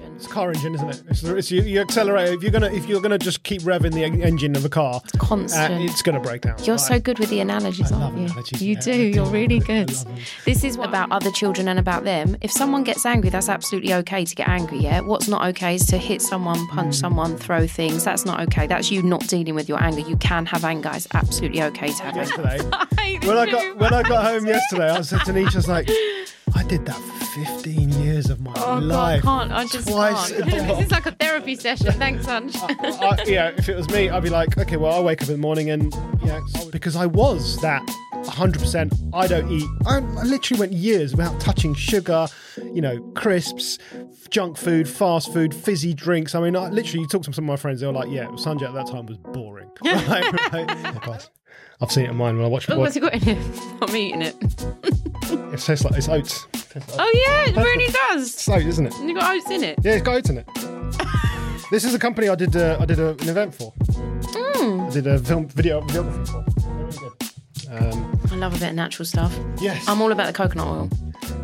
engine. It's a car engine, isn't it? It's, it's you, you accelerate if you're gonna if you're gonna just keep revving the en- engine of a car, uh, Constant. it's gonna break down. You're Right. so good with the analogies, I aren't love you? analogies, you yeah, do. You're really good. This is about other children and about them. If someone gets angry, that's absolutely okay to get angry. Yeah. What's not okay is to hit someone, punch Mm. someone, throw things. That's not okay. That's you not dealing with your anger. You can have anger. It's absolutely okay to have anger. yesterday. when I got when I got home yesterday, I said to Nisha, I was like, I did that for 15 years of my Oh life. God, I can't. I just Twice can't. this is like a therapy session. Thanks, Ange. I, yeah, if it was me, I'd be like, okay, well, I wake up in the morning and yeah, because I was that 100%. I don't eat. I, I literally went years without touching sugar, you know, crisps, junk food, fast food, fizzy drinks. I mean, I literally you talk to some of my friends, they were like, yeah, Sunjay at that time was boring. right, right. I've seen it in mine when I watch Oh, it. what's it got in it? I'm eating it. It tastes like it's oats. It tastes like Oh yeah, it really does. It's oats, isn't it? You got oats in it. Yeah, it's got oats in it. this is a company I did. Uh, I did a, an event for. Mm. I did a film video videography for. Um, I love a bit of natural stuff. yes. I'm all about the coconut oil.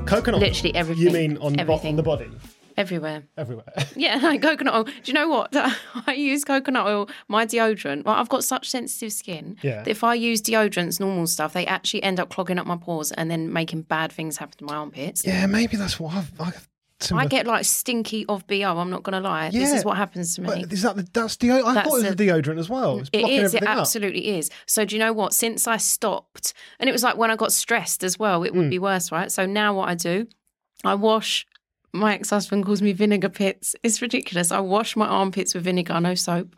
coconut. Literally everything. You mean on, bo- everything. on the body, Everywhere. everywhere. Yeah, like coconut oil. Do you know what? I use coconut oil, my deodorant. Well, I've got such sensitive skin Yeah. that if I use deodorants, normal stuff, they actually end up clogging up my pores and then making bad things happen to my armpits. yeah, maybe that's what I've. I've I get like stinky of BO, I'm not going to lie. This is what happens to me. But is that the that's deo- I That's thought it was a- deodorant as well. It's It. It everything up. absolutely is. So do you know what? Since I stopped, and it was like when I got stressed as well, it would Hmm. be worse, right? So now what I do, I wash. My ex-husband calls me vinegar pits. It's ridiculous. I wash my armpits with vinegar, no soap,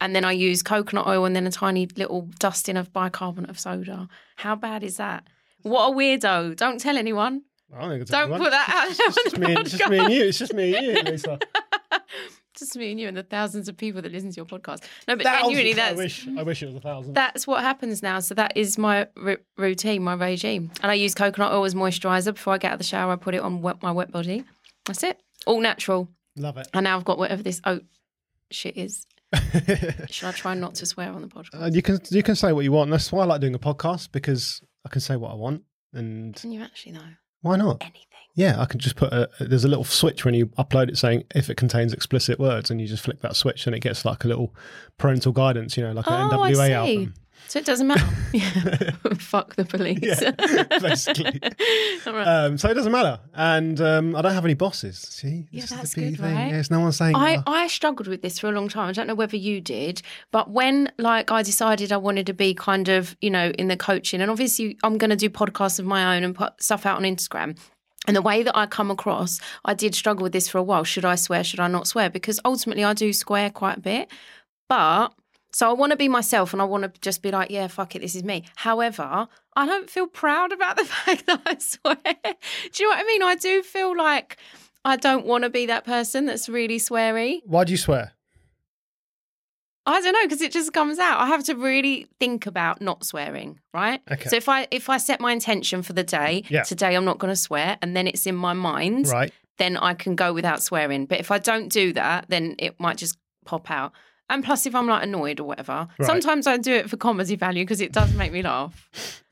and then I use coconut oil and then a tiny little dusting of bicarbonate of soda. How bad is that? What a weirdo! Don't tell anyone. I don't, think it's Don't anyone. put that out It's just, on it's the me and, it's just me and you. It's just me and you, Lisa. Just me and you and the thousands of people that listen to your podcast. No, but Thousands. genuinely, I that's wish. I wish it was a thousand. that's what happens now. So that is my r- routine, my regime. And I use coconut oil as moisturizer before I get out of the shower. I put it on wet, my wet body. That's it. All natural. Love it. And now I've got whatever this oat shit is. Should I try not to swear on the podcast? Uh, you can you can say what you want. That's why I like doing a podcast because I can say what I want, and Can you actually know why not? anything? Yeah, I can just put a. There's a little switch when you upload it saying if it contains explicit words, and you just flick that switch, and it gets like a little parental guidance. You know, like an Oh, NWA album. So it doesn't matter. yeah. Fuck the police. Yeah, basically. All right. Um, so it doesn't matter, and um, I don't have any bosses. See, Yeah, This is that's the good, thing. right? Yes, no one's saying. I, "Oh, I struggled with this for a long time. I don't know whether you did, but when like I decided I wanted to be kind of, you know, in the coaching and obviously I'm going to do podcasts of my own and put stuff out on Instagram. And the way that I come across, I did struggle with this for a while. Should I swear? Should I not swear? Because ultimately I do swear quite a bit. But so I want to be myself and I want to just be like, yeah, fuck it, this is me. However, I don't feel proud about the fact that I swear. do you know what I mean? I do feel like I don't want to be that person that's really sweary. Why do you swear? I don't know because it just comes out. I have to really think about not swearing, right? Okay. So if I if I set my intention for the day, Yeah. today I'm not going to swear, and then it's in my mind, Right. then I can go without swearing. But if I don't do that, then it might just pop out. And plus, if I'm like annoyed or whatever, Right. sometimes I do it for comedy value because it does make me laugh.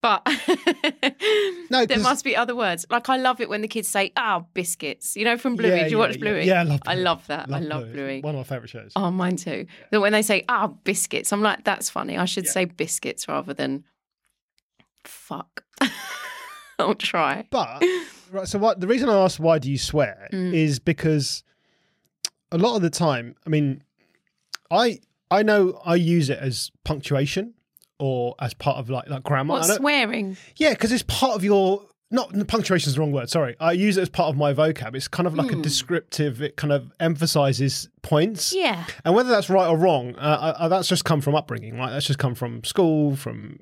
But No, there must be other words. Like I love it when the kids say, "Ah, biscuits." You know, from Bluey. Yeah, do you yeah, watch yeah. Bluey? Yeah, I love I love that. I love Bluey. One of my favourite shows. Oh, mine too. That when they say ah biscuits, I'm like, that's funny. I should say biscuits rather than fuck. I'll try. But right, so what? The reason I asked why do you swear Mm. is because a lot of the time, I mean, I I know I use it as punctuation or as part of like like grammar. What swearing? yeah, because it's part of your. Not punctuation is the wrong word. Sorry, I use it as part of my vocab. It's kind of like a Hmm. descriptive. It kind of emphasizes points. Yeah. And whether that's right or wrong, uh, uh, that's just come from upbringing, Like That's just come from school, from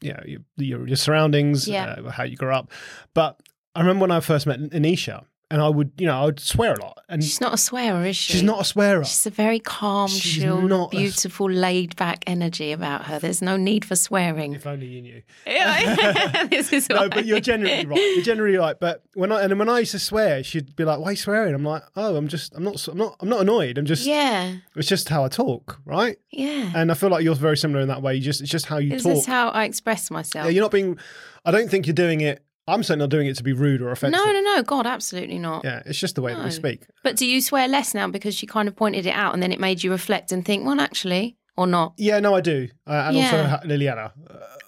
you know, your, your, your surroundings, Yeah. uh, how you grew up. But I remember when I first met Anisha, and I would, you know, I would swear a lot, and She's not a swearer, is she? she's not a swearer. She's a very calm, She's not a- beautiful, laid back energy about her. There's no need for swearing. If only you knew. This is No, why. but you're generally right. You're generally right. But when I and when I used to swear, she'd be like, "Why are you swearing?" I'm like, "Oh, I'm just, I'm not, I'm not, I'm not annoyed. I'm just, Yeah. it's just how I talk, right?" Yeah. And I feel like you're very similar in that way. You just, it's just how you Is talk. this how I express myself? Yeah, you're not being. I don't think you're doing it I'm certainly not doing it to be rude or offensive. No, no, no. God, absolutely not. Yeah, it's just the way that we speak. But do you swear less now because she kind of pointed it out and then it made you reflect and think, well, actually, or not? Yeah, no, I do. Uh, and also Yeah. ha- Liliana,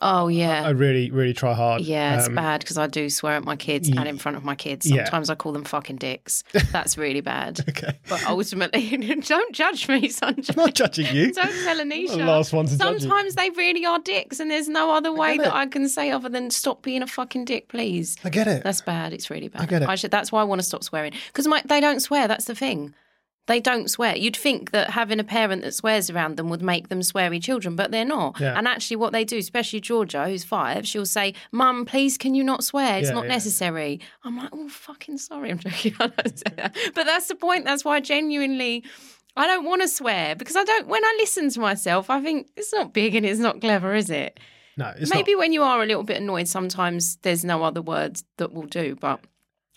Oh, yeah. I really, really try hard. Yeah, it's Um, bad because I do swear at my kids and in front of my kids. Yeah. Sometimes I call them fucking dicks. That's really bad. Okay, But ultimately, don't judge me, Sunjay. I'm not judging you. Don't tell Anisha. The last one to. Sometimes they really are dicks, and there's no other way get that. I can say other than stop being a fucking dick, please. I get it. That's bad. It's really bad. I get it. I should, that's why I want to stop swearing because they don't swear. That's the thing. They don't swear. You'd think that having a parent that swears around them would make them sweary children, but they're not. Yeah. And actually, what they do, especially Georgia, who's five, she'll say, "Mum, please, can you not swear? It's Yeah, not yeah. necessary." I'm like, "Oh, fucking sorry, I'm joking." I don't say that. But that's the point. That's why genuinely. I don't want to swear because I don't. When I listen to myself, I think it's not big and it's not clever, is it? no, it's Maybe not. when you are a little bit annoyed, sometimes there's no other words that will do. But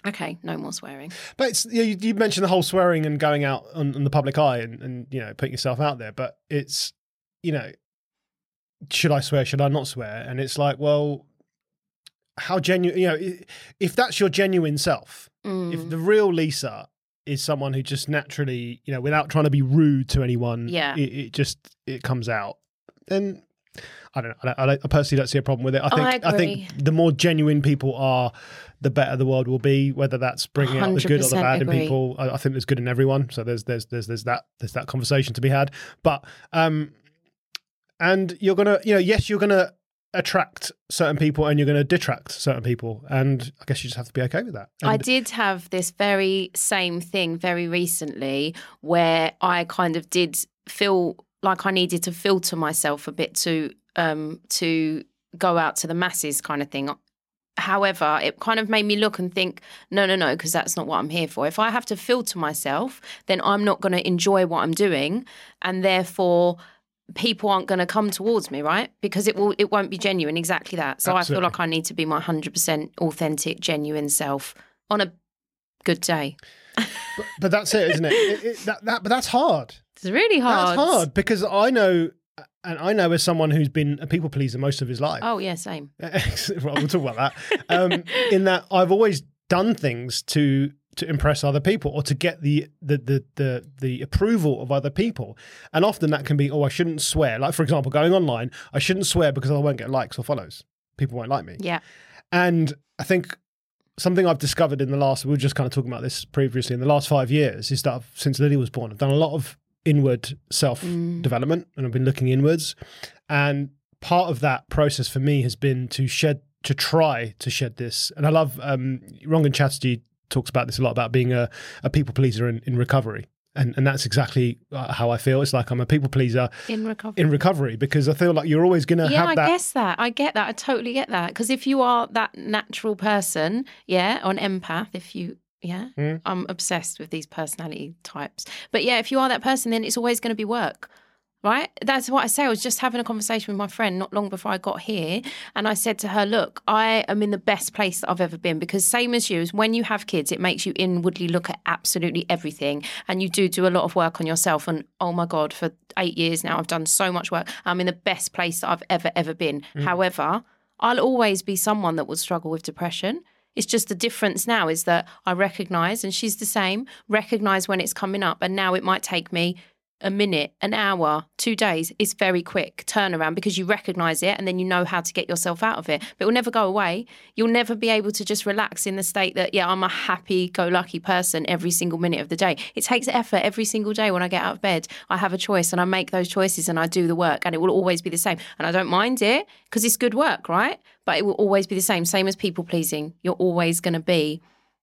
okay, no more swearing. But it's, you, you mentioned the whole swearing and going out on, on the public eye and, and you know putting yourself out there. But it's you know, should I swear? Should I not swear? And it's like, well, how genuine? You know, if that's your genuine self, Mm. if the real Lisa is someone who just naturally, you know, without trying to be rude to anyone, Yeah. it, it just it comes out. Then I don't know. I, don't, I, I personally don't see a problem with it. I think I think the more genuine people are, the better the world will be. Whether that's bringing out the good or the bad agree. in people, I, I think there's good in everyone. So there's there's there's there's that there's that conversation to be had. But um, and you're gonna, you know, yes, you're gonna attract certain people and you're gonna detract certain people, and I guess you just have to be okay with that. I did have this very same thing very recently where I kind of did feel like I needed to filter myself a bit to um to go out to the masses kind of thing. However, it kind of made me look and think, no, no, no, because that's not what I'm here for. If I have to filter myself, then I'm not going to enjoy what I'm doing, and therefore people aren't going to come towards me, right? Because it will, it won't be genuine. Exactly that. So I feel like I need to be my hundred percent authentic, genuine self on a good day. but that's it, isn't it? it, it that, that, but that's hard. It's really hard. That's hard because I know, and I know as someone who's been a people pleaser most of his life. Oh yeah, same. well, we'll talk about that. Um, in that I've always done things to to impress other people or to get the, the the the the approval of other people, and often that can be, oh, I shouldn't swear. Like for example, going online, I shouldn't swear because I won't get likes or follows. People won't like me. Yeah. And I think something I've discovered in the last, we were just kind of talking about this previously, in the last five years, is that I've, since Lily was born, I've done a lot of inward self development and I've been looking inwards. And part of that process for me has been to shed, to try to shed this. And I love, um, Rangan Chatterjee talks about this a lot about being a, a people pleaser in, in recovery. And, and that's exactly uh, how I feel. It's like I'm a people pleaser In recovery. in recovery because I feel like you're always going to yeah, have I that. guess that. I get that. I totally get that. Because if you are that natural person, yeah, on empath, if you, yeah, Mm. I'm obsessed with these personality types. But yeah, if you are that person, then it's always going to be work. Right? That's what I say. I was just having a conversation with my friend not long before I got here. And I said to her, Look, I am in the best place that I've ever been because, same as you, is when you have kids, it makes you inwardly look at absolutely everything. And you do do a lot of work on yourself. And oh my God, for eight years now, I've done so much work. I'm in the best place that I've ever, ever been. However, I'll always be someone that will struggle with depression. It's just the difference now is that I recognize, and she's the same, recognize when it's coming up. And now it might take me a minute, an hour, two days. is very quick turnaround because you recognize it and then you know how to get yourself out of it. But it will never go away. You'll never be able to just relax in the state that, yeah, I'm a happy go lucky person every single minute of the day. It takes effort every single day when I get out of bed. I have a choice and I make those choices and I do the work and it will always be the same. And I don't mind it because it's good work, right? But it will always be the same, same as people pleasing. You're always going to be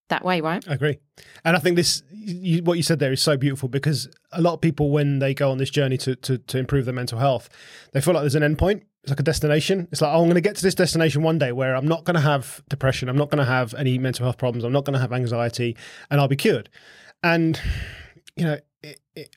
that way, right? I agree, and I think this you, what you said there is so beautiful because a lot of people when they go on this journey to, to to improve their mental health, they feel like there's an end point. It's like a destination. It's like oh, I'm going to get to this destination one day where I'm not going to have depression, I'm not going to have any mental health problems, I'm not going to have anxiety, and I'll be cured. And you know, it, it,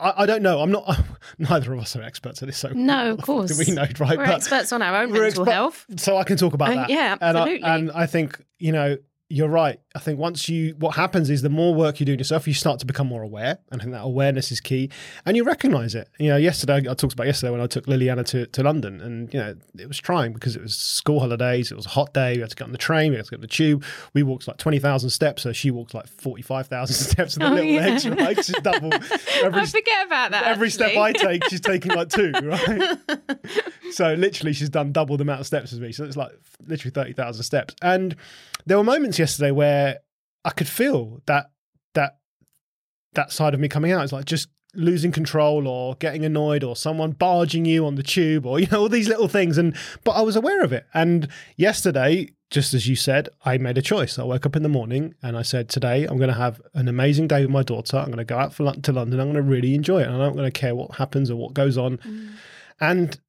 I, I don't know. I'm not. Neither of us are experts at this, so No, of course. we know, right? We're But- experts on our own mental exper- health. so I can talk about Uh, that. yeah, And I, absolutely. and I think you know you're right. I think once you, what happens is the more work you do yourself, you start to become more aware. And I think that awareness is key. And you recognize it. You know, yesterday, I talked about yesterday when I took Liliana to, to London. And, you know, it was trying because it was school holidays. It was a hot day. We had to get on the train. We had to get on the tube. We walked like 20,000 steps. So she walked like 45,000 steps with the Oh, little yeah. legs, right? She's double. Every, I forget about that. every step. I take, she's taking like two, right? so literally, she's done double the amount of steps as me. So it's like literally thirty thousand steps. And there were moments yesterday where I could feel that that that side of me coming out. It's like just losing control or getting annoyed or someone barging you on the tube or you know all these little things. And but I was aware of it. And yesterday just as you said I made a choice. I woke up in the morning and I said today I'm going to have an amazing day with my daughter. I'm going to go out for, to London. I'm going to really enjoy it. And I'm not going to care what happens or what goes on. Mm. And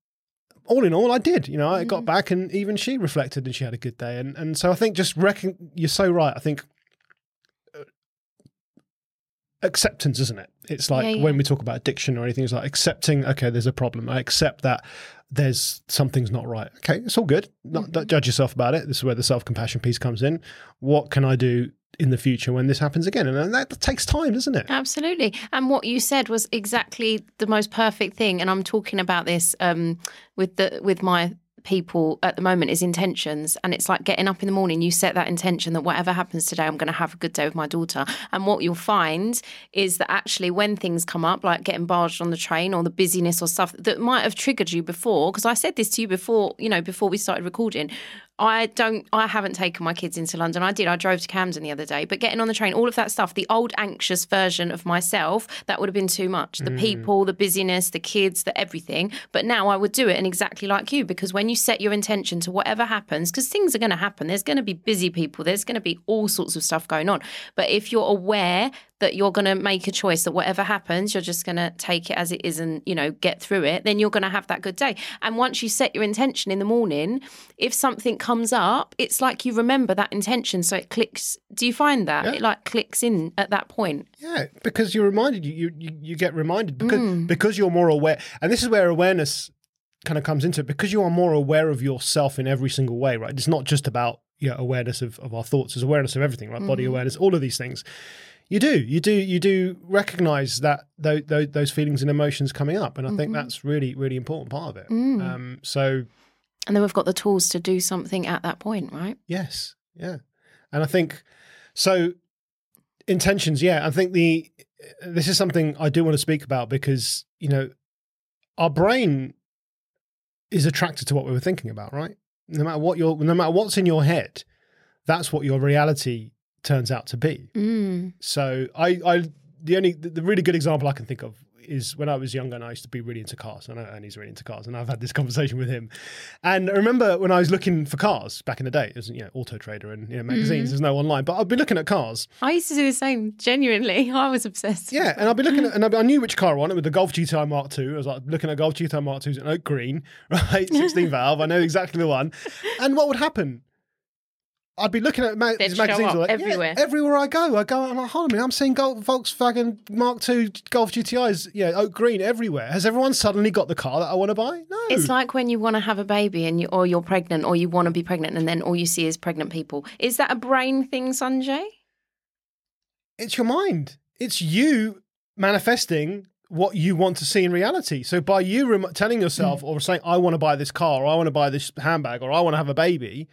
all in all, I did. You know, I got back, and even she reflected, and she had a good day. And and so I think just reckon you're so right. I think uh, acceptance, isn't it? It's like Yeah, yeah. when we talk about addiction or anything, it's like accepting. Okay, there's a problem. I accept that there's something's not right. Okay, it's all good. Not, Mm-hmm. Don't judge yourself about it. This is where the self compassion piece comes in. What can I do? In the future, when this happens again, and that, that takes time, doesn't it? Absolutely. And what you said was exactly the most perfect thing. And I'm talking about this um, with the with my people at the moment is intentions and it's like getting up in the morning you set that intention that whatever happens today I'm going to have a good day with my daughter and what you'll find is that actually when things come up like getting barged on the train or the busyness or stuff that might have triggered you before because I said this to you before you know before we started recording I don't I haven't taken my kids into London. I did. I drove to Camden the other day, but getting on the train, all of that stuff, the old anxious version of myself, that would have been too much. The mm. people, the busyness, the kids, the everything. But now I would do it and exactly like you because when you set your intention to whatever happens, because things are going to happen, there's going to be busy people, there's going to be all sorts of stuff going on. But if you're aware that you're going to make a choice that whatever happens, you're just going to take it as it is and, you know, get through it, then you're going to have that good day. And once you set your intention in the morning, if something comes up, it's like you remember that intention. So it clicks. Do you find that? Yeah. It like clicks in at that point. Yeah, because you're reminded. You you you, get reminded because Mm. because you're more aware, and this is where awareness kind of comes into it. Because you are more aware of yourself in every single way, right? It's not just about you know, awareness of, of our thoughts. It's awareness of everything, right? Body Mm-hmm. awareness, all of these things. You do, you do, you do recognize that those, those, those feelings and emotions coming up, and I Mm-hmm. think that's really really important part of it. Mm. Um, so And then we've got the tools to do something at that point, right? Yes, yeah, and I think so. Intentions, yeah. I think the this is something I do want to speak about because you know our brain is attracted to what we were thinking about, right? No matter what your, no matter what's in your head, that's what your reality turns out to be. Mm. So I, I, the only, the, really good example I can think of is when I was younger and I used to be really into cars. I know Ernie's really into cars, and I've had this conversation with him. And I remember when I was looking for cars back in the day, it was you know Auto Trader and you know magazines. There's no online, but I'd be looking at cars. I used to do the same. Genuinely, I was obsessed. Yeah, and I'd be looking at, and I, I knew which car I wanted with the Golf GTI Mark II. I was like looking at Golf GTI Mark II's in oak green, right, 16 valve. I know exactly the one. And what would happen? I'd be looking at ma- these magazines up like, yeah, everywhere. everywhere I go, I go. I'm like, hold on a minute, I'm seeing Gol- Volkswagen Mark II Golf GTIs, yeah, oak green everywhere. Has everyone suddenly got the car that I want to buy? No, It's like when you want to have a baby and you, or you're pregnant or you want to be pregnant and then all you see is pregnant people. Is that a brain thing, Sunjay? it's your mind. It's you manifesting what you want to see in reality. So by you rem- telling yourself mm. or saying, "I want to buy this car," or "I want to buy this handbag," or "I want to have a baby,"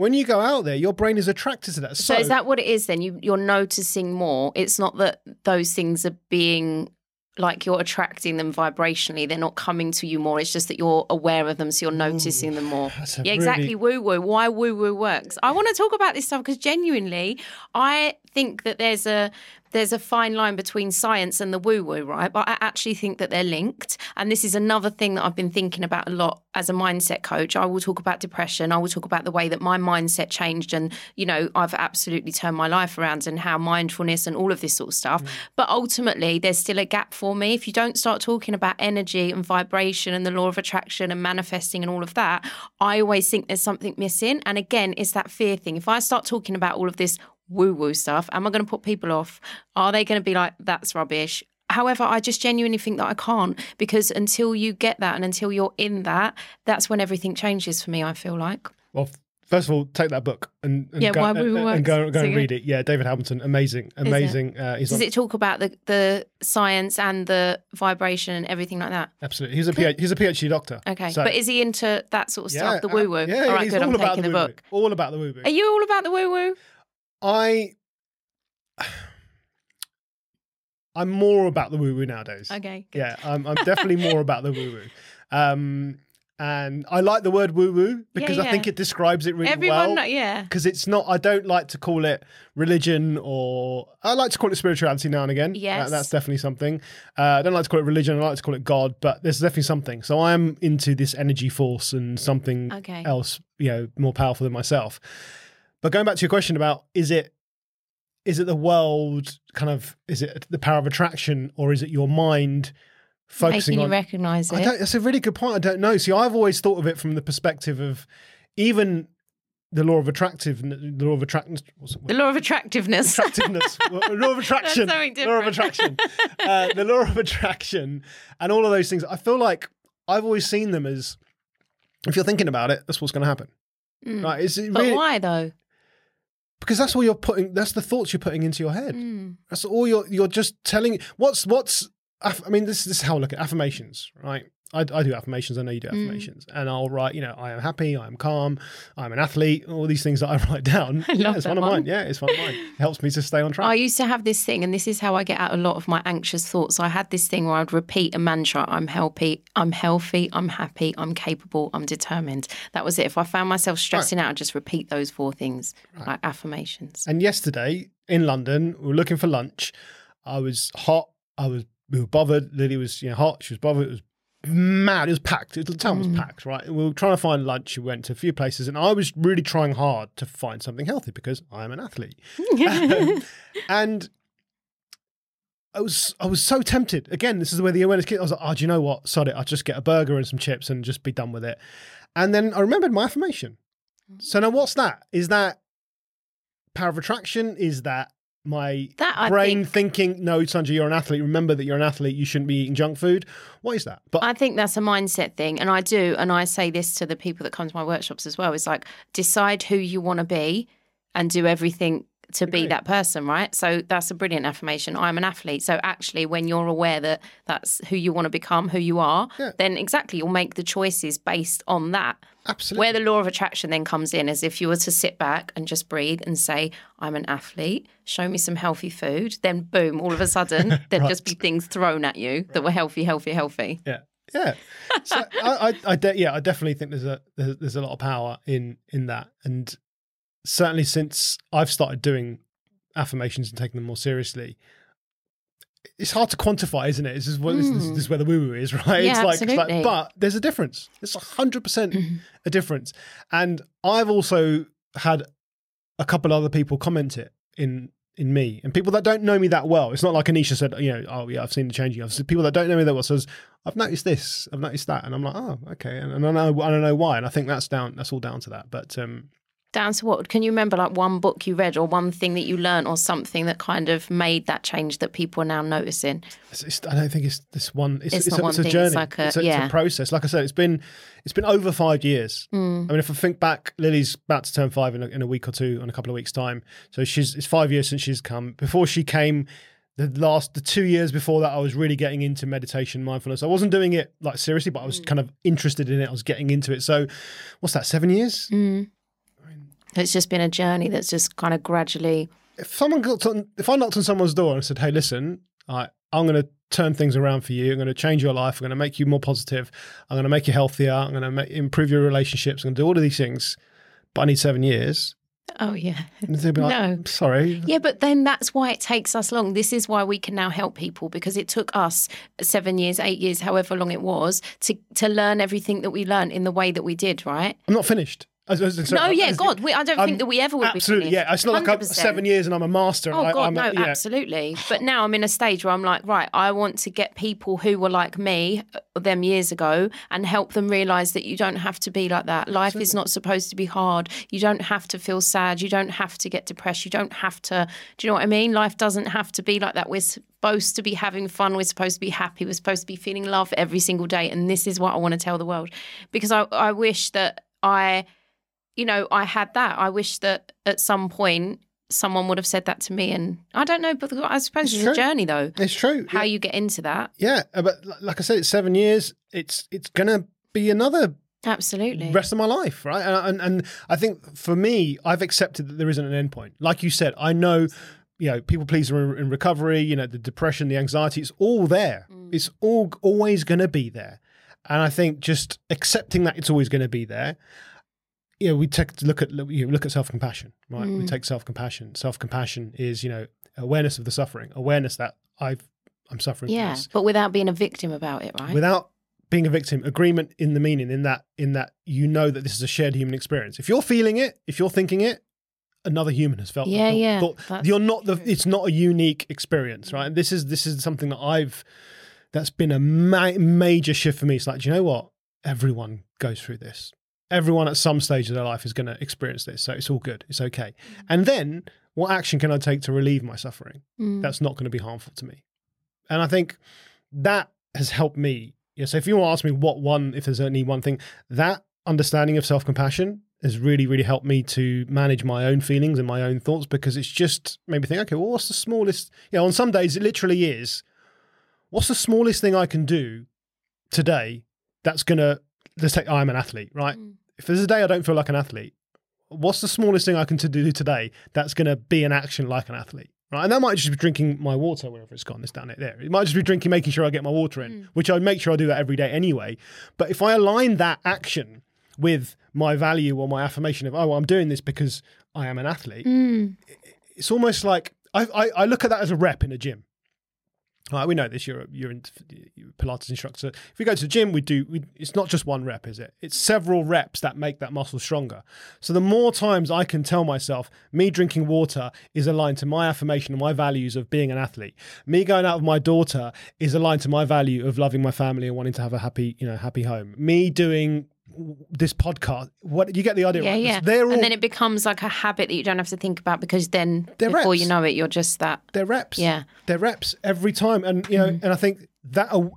when you go out there, your brain is attracted to that. So, is that what it is then? You, you're noticing more. It's not that those things are being like you're attracting them vibrationally. They're not coming to you more. It's just that you're aware of them, so you're noticing them more. Yeah, exactly. Woo woo. Why woo woo works. I want to talk about this stuff because genuinely, I think that there's a there's a fine line between science and the woo woo, right? But I actually think that they're linked. And this is another thing that I've been thinking about a lot as a mindset coach. I will talk about depression. I will talk about the way that my mindset changed, and you know, I've absolutely turned my life around, and how mindfulness and all of this sort of stuff. Mm. But ultimately, there's still a gap for me. If you don't start talking about energy and vibration and the law of attraction and manifesting and all of that, I always think there's something missing. And again, it's that fear thing. If I start talking about all of this woo woo stuff, am I going to put people off? Are they going to be like, that's rubbish? However, I just genuinely think that I can't because until you get that and until you're in that, that's when everything changes for me, I feel like. Well, First of all, take that book and, and Yeah, go, Why Woo and, go, go and read it. Yeah, David Hamilton, amazing, amazing. Uh, he's Does on, it talk about the, the science and the vibration and everything like that? absolutely. He's a PhD, he's a PhD doctor. Okay. So- but is he into that sort of yeah, stuff, the uh, woo woo? Yeah, all right, he's good. all I'm about taking the woo-woo. book. All about the woo woo. Are you all about the woo woo? I, I'm more about the woo woo nowadays. Okay. good. Yeah, I'm, I'm definitely more about the woo woo. Um, and I like the word woo woo because I yeah. think it describes it really Everyone, well. yeah. because it's not i don't like to call it religion or i like to call it spirituality now and again Yes. That- that's definitely something uh, i don't like to call it religion i like to call it god but there's definitely something so i'm into this energy force and something Okay. else you know more powerful than myself but going back to your question about is it is it the world kind of is it the power of attraction or is it your mind focusing Making you on recognise I it. that's a really good point. I don't know. See, I've always thought of it from the perspective of even the law of attractive, the law of it, The law of attractiveness. attractiveness, law of attraction, law of attraction, uh, the law of attraction, and all of those things. I feel like I've always seen them as, if you're thinking about it, that's what's going to happen. Mm. Right? Is it But really, why though? Because that's all you're putting. That's the thoughts you're putting into your head. Mm. That's all you're you're just telling. What's what's I mean, this, this is how I look at affirmations, right? I, I do affirmations. I know you do Mm. affirmations, and I'll write. You know, I am happy. I am calm. I'm an athlete. All these things that I write down. I yeah, it's that one of one. mine. Yeah, it's one of mine. It helps me to stay on track. I used to have this thing, and this is how I get out a lot of my anxious thoughts. I had this thing where I'd repeat a mantra: "I'm healthy, I'm healthy, I'm happy, I'm capable, I'm determined." That was it. If I found myself stressing out, I'd just repeat those four things, like affirmations. And yesterday in London, we were looking for lunch. I was hot. I was we were bothered. Lily was you know hot. She was bothered. It was mad. It was packed. The town was packed. Right. We were trying to find lunch. We went to a few places, and I was really trying hard to find something healthy because I am an athlete. Um, and I was I was so tempted. Again, this is where the awareness. Kit. I was like, oh, do you know what? Sod it. I'll just get a burger and some chips and just be done with it. And then I remembered my affirmation. So now, what's that? Is that power of attraction? Is that my That brain think- thinking, no, Sunjay, you're an athlete. Remember that you're an athlete. You shouldn't be eating junk food. What is that? But I think that's a mindset thing. And I do. And I say this to the people that come to my workshops as well. It's like decide who you want to be and do everything to be that person, right? So that's a brilliant affirmation. I'm an athlete. So actually, when you're aware that that's who you want to become, who you are, Yeah. then exactly you'll make the choices based on that. Absolutely. Where the law of attraction then comes in is if you were to sit back and just breathe and say, I'm an athlete, show me some healthy food, then boom, all of a sudden there'd just be things thrown at you that were healthy, healthy, healthy. Yeah, yeah. So I, I, I de- yeah, I definitely think there's a there's, there's a lot of power in in that, and certainly since I've started doing affirmations and taking them more seriously, it's hard to quantify, isn't it? This is what this, this, this is where the woo woo is, right? Yeah, it's like, it's like, but there's a difference. It's hundred percent a difference, and I've also had a couple other people comment it in in me and people that don't know me that well. It's not like Anisha said, you know, oh yeah, I've seen the changing. I've seen people that don't know me that well says, I've noticed this, I've noticed that, and I'm like, oh, okay, and, and I know I don't know why, and I think that's down that's all down to that. But um, Down to what? Can you remember like one book you read or one thing that you learned or something that kind of made that change that people are now noticing? it's, it's, I don't think it's this one. It's, It's it's, not a, one it's a thing, journey. it's like a- it's, a, yeah. it's a process. Like I said, it's been it's been over five years. Mm. I mean, if I think back, Lily's about to turn five in a, in a week or two, in a couple of weeks' time. So she's it's five years since she's come. Before she came, the last the two years before that, I was really getting into meditation, mindfulness. I wasn't doing it like seriously, but I Mm. was kind of interested in it. I was getting into it. So, what's that? Seven years? Mm. It's just been a journey that's just kind of gradually. if someone got on, if I knocked on someone's door and said, "Hey, listen, I, I'm going to turn things around for you. I'm going to change your life. I'm going to make you more positive. I'm going to make you healthier. I'm going to make, improve your relationships. I'm going to do all of these things, but I need seven years." Oh, yeah. They'd be like, No. "Sorry, Yeah, but then that's why it takes us long. This is why we can now help people because it took us seven years, eight years, however long it was, to to learn everything that we learned in the way that we did, right? I'm not finished." As- as- as- No, yeah, God, we, I don't I'm think that we ever would be. Absolutely, be yeah. It's not like I'm seven years and I'm a master. Oh I, God, no, yeah. absolutely. But now I'm in a stage where I'm like, right, I want to get people who were like me uh, them years ago and help them realize that you don't have to be like that. Life is not supposed to be hard. You don't have to feel sad. You don't have to get depressed. You don't have to. Do you know what I mean? Life doesn't have to be like that. We're supposed to be having fun. We're supposed to be happy. We're supposed to be feeling love every single day. And this is what I want to tell the world because I, I wish that I you know, I had that. I wish that at some point someone would have said that to me. And I don't know, but I suppose It's it's, a journey though. It's true. How yeah. you get into that. yeah, uh, but like I said, it's seven years. It's it's gonna be another Absolutely. rest of my life, right? And, and and I think for me, I've accepted that there isn't an end point. Like you said, I know, you know, people please are in recovery. You know, the depression, the anxiety, it's all there. It's all always going to be there. And I think just accepting that it's always going to be there. You know, we take look at you know, look at self compassion, right? We mm. take self compassion. Self compassion is you know awareness of the suffering, awareness that I've I'm suffering. yeah. this But without being a victim about it, right? without being a victim agreement in the meaning in that in that you know that this is a shared human experience if you're feeling it if you're thinking it another human has felt Yeah, thought- yeah, thought- you're not the it's not a unique experience right this is this is something that i've that's been a ma- major shift for me it's like do you know what everyone goes through this everyone at some stage of their life is going to experience this so it's all good it's okay and then what action can i take to relieve my suffering Mm. that's not going to be harmful to me. And I think that has helped me. Yeah. So if you want to ask me what one, if there's only one thing, that understanding of self compassion has really, really helped me to manage my own feelings and my own thoughts because it's just made me think, okay, well, what's the smallest, you know, on some days it literally is, what's the smallest thing I can do today that's going to, let's take, I'm an athlete, right? Mm. If there's a day I don't feel like an athlete, what's the smallest thing I can to do today that's going to be an action like an athlete? Right. And that might just be drinking my water wherever it's gone, it's down it there. It might just be drinking, making sure I get my water in, which I make sure I do that every day anyway. But if I align that action with my value or my affirmation of, oh, well, I'm doing this because I am an athlete, Mm. it's almost like I, I, I look at that as a rep in a gym. Right, we know this. You're a, you're, a Pilates instructor. If we go to the gym, we do. We, it's not just one rep, is it? It's several reps that make that muscle stronger. So the more times I can tell myself, me drinking water is aligned to my affirmation and my values of being an athlete. Me going out with my daughter is aligned to my value of loving my family and wanting to have a happy, you know, happy home. Me doing this podcast, what you get the idea? Yeah, right? yeah. They're all and then it becomes like a habit that you don't have to think about because then before reps. you know it, you're just that. they're reps. Yeah. they're reps every time, and you know, and I think that. Uh,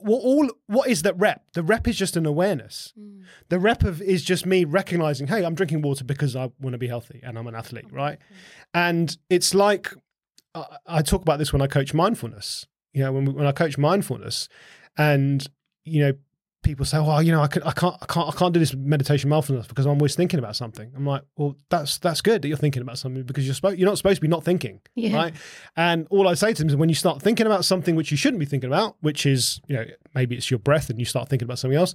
well, all what is that rep? The rep is just an awareness. The rep of is just me recognizing, hey, I'm drinking water because I want to be healthy and I'm an athlete, right? And it's like I, I talk about this when I coach mindfulness. You know, when we, when I coach mindfulness, and you know, people say, "Well, you know, I, can, I can't, I can't, I can't do this meditation mindfulness because I'm always thinking about something." I'm like, "Well, that's that's good that you're thinking about something because you're supposed you're not supposed to be not thinking, Yeah. right?" And all I say to them is, when you start thinking about something which you shouldn't be thinking about, which is, you know, maybe it's your breath, and you start thinking about something else,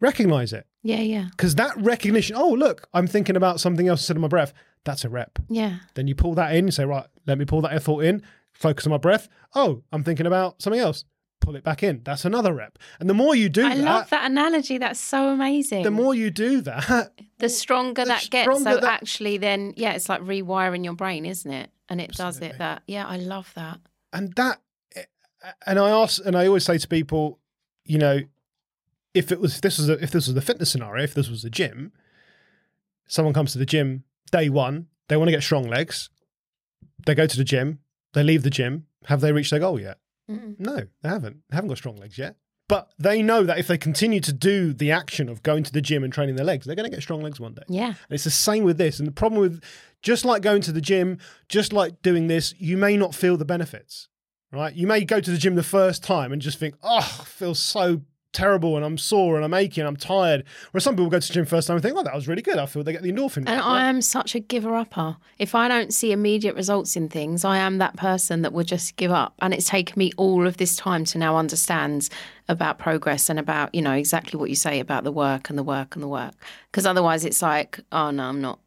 recognize it Yeah, yeah, because that recognition. Oh, look, I'm thinking about something else instead of my breath. That's a rep. yeah. Then you pull that in and say, right, let me pull that thought in, focus on my breath. Oh, I'm thinking about something else. Pull it back in. That's another rep. And the more you do I that, love that analogy. That's so amazing. the more you do that, the stronger the that gets. So that- actually, then yeah, it's like rewiring your brain, isn't it? And it does it. That yeah, I love that. and that, eh, and I ask, and I always say to people, you know, if it was, if this was, a, if this was the fitness scenario, if this was the gym, someone comes to the gym day one, they want to get strong legs, they go to the gym, they leave the gym. Have they reached their goal yet? Mm. No, they haven't. They haven't got strong legs yet. But they know that if they continue to do the action of going to the gym and training their legs, they're going to get strong legs one day. Yeah, And it's the same with this. And the problem with just like going to the gym, just like doing this, you may not feel the benefits, right? You may go to the gym the first time and just think, oh, I feel so terrible and I'm sore and I'm aching and I'm tired. Whereas some people go to the gym first time and think, oh, that was really good. I feel they get the endorphin. and I am such a giver upper. If I don't see immediate results in things, I am that person that would just give up. And it's taken me all of this time to now understand about progress and about you know exactly what you say about the work and the work and the work. Because otherwise, it's like, oh no, I'm not.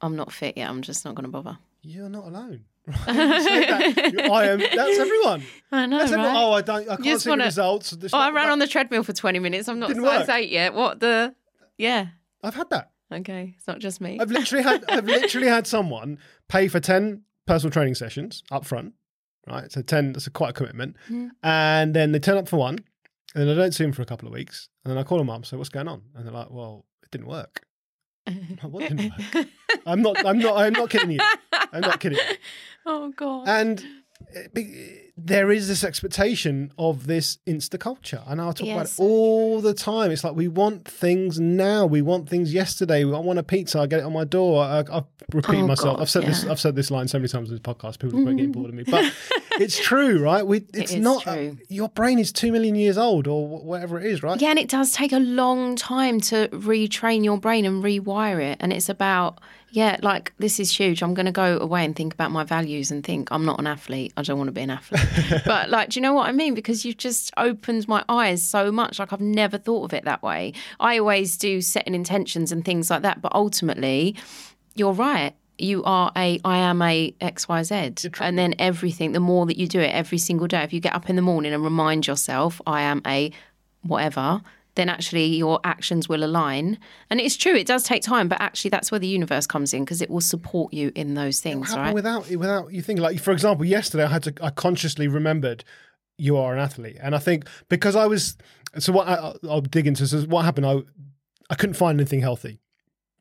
I'm not fit yet. I'm just not going to bother. You're not alone. Right? You say that. I am. That's everyone. I know, That's right? everyone. Oh, I don't. I can't just see wanna- the results. Oh, I ran on the treadmill for 20 minutes. I'm not Didn't size work. eight yet. What the? Yeah. I've had that. Okay. It's not just me. I've literally had I've literally had someone pay for ten personal training sessions up front, right? So ten that's a quite a commitment, Yeah. and then they turn up for one, and then I don't see them for a couple of weeks, and then I call them up, say what's going on, and they're like, well, it didn't work. I'm like, what didn't work? I'm not. I'm not. I'm not kidding you. I'm not kidding. You. Oh God. And eh, there is this expectation of this insta culture, and I'll talk about it all the time. It's like we want things now. We want things yesterday. I want a pizza. I get it on my door. I, I've repeated Oh, myself. God, I've said this. I've said this line so many times in this podcast. People are getting mm-hmm. bored of me, but it's true, right? We. It's not. true. your brain is two million years old, or whatever it is, right? Yeah, and it does take a long time to retrain your brain and rewire it. And it's about, yeah, like this is huge. I'm going to go away and think about my values and think I'm not an athlete. I don't want to be an athlete. but like, do you know what I mean? Because you've just opened my eyes so much. Like I've never thought of it that way. I always do setting intentions and things like that. But ultimately, you're right. You are a, I am a XYZ. And then everything, the more that you do it every single day, if you get up in the morning and remind yourself, I am a whatever, then actually your actions will align. And it's true, it does take time, but actually that's where the universe comes in because it will support you in those things, right? without without you thinking like for example yesterday i had to i consciously remembered you are an athlete and i think because i was so what I, i'll dig into so what happened i i couldn't find anything healthy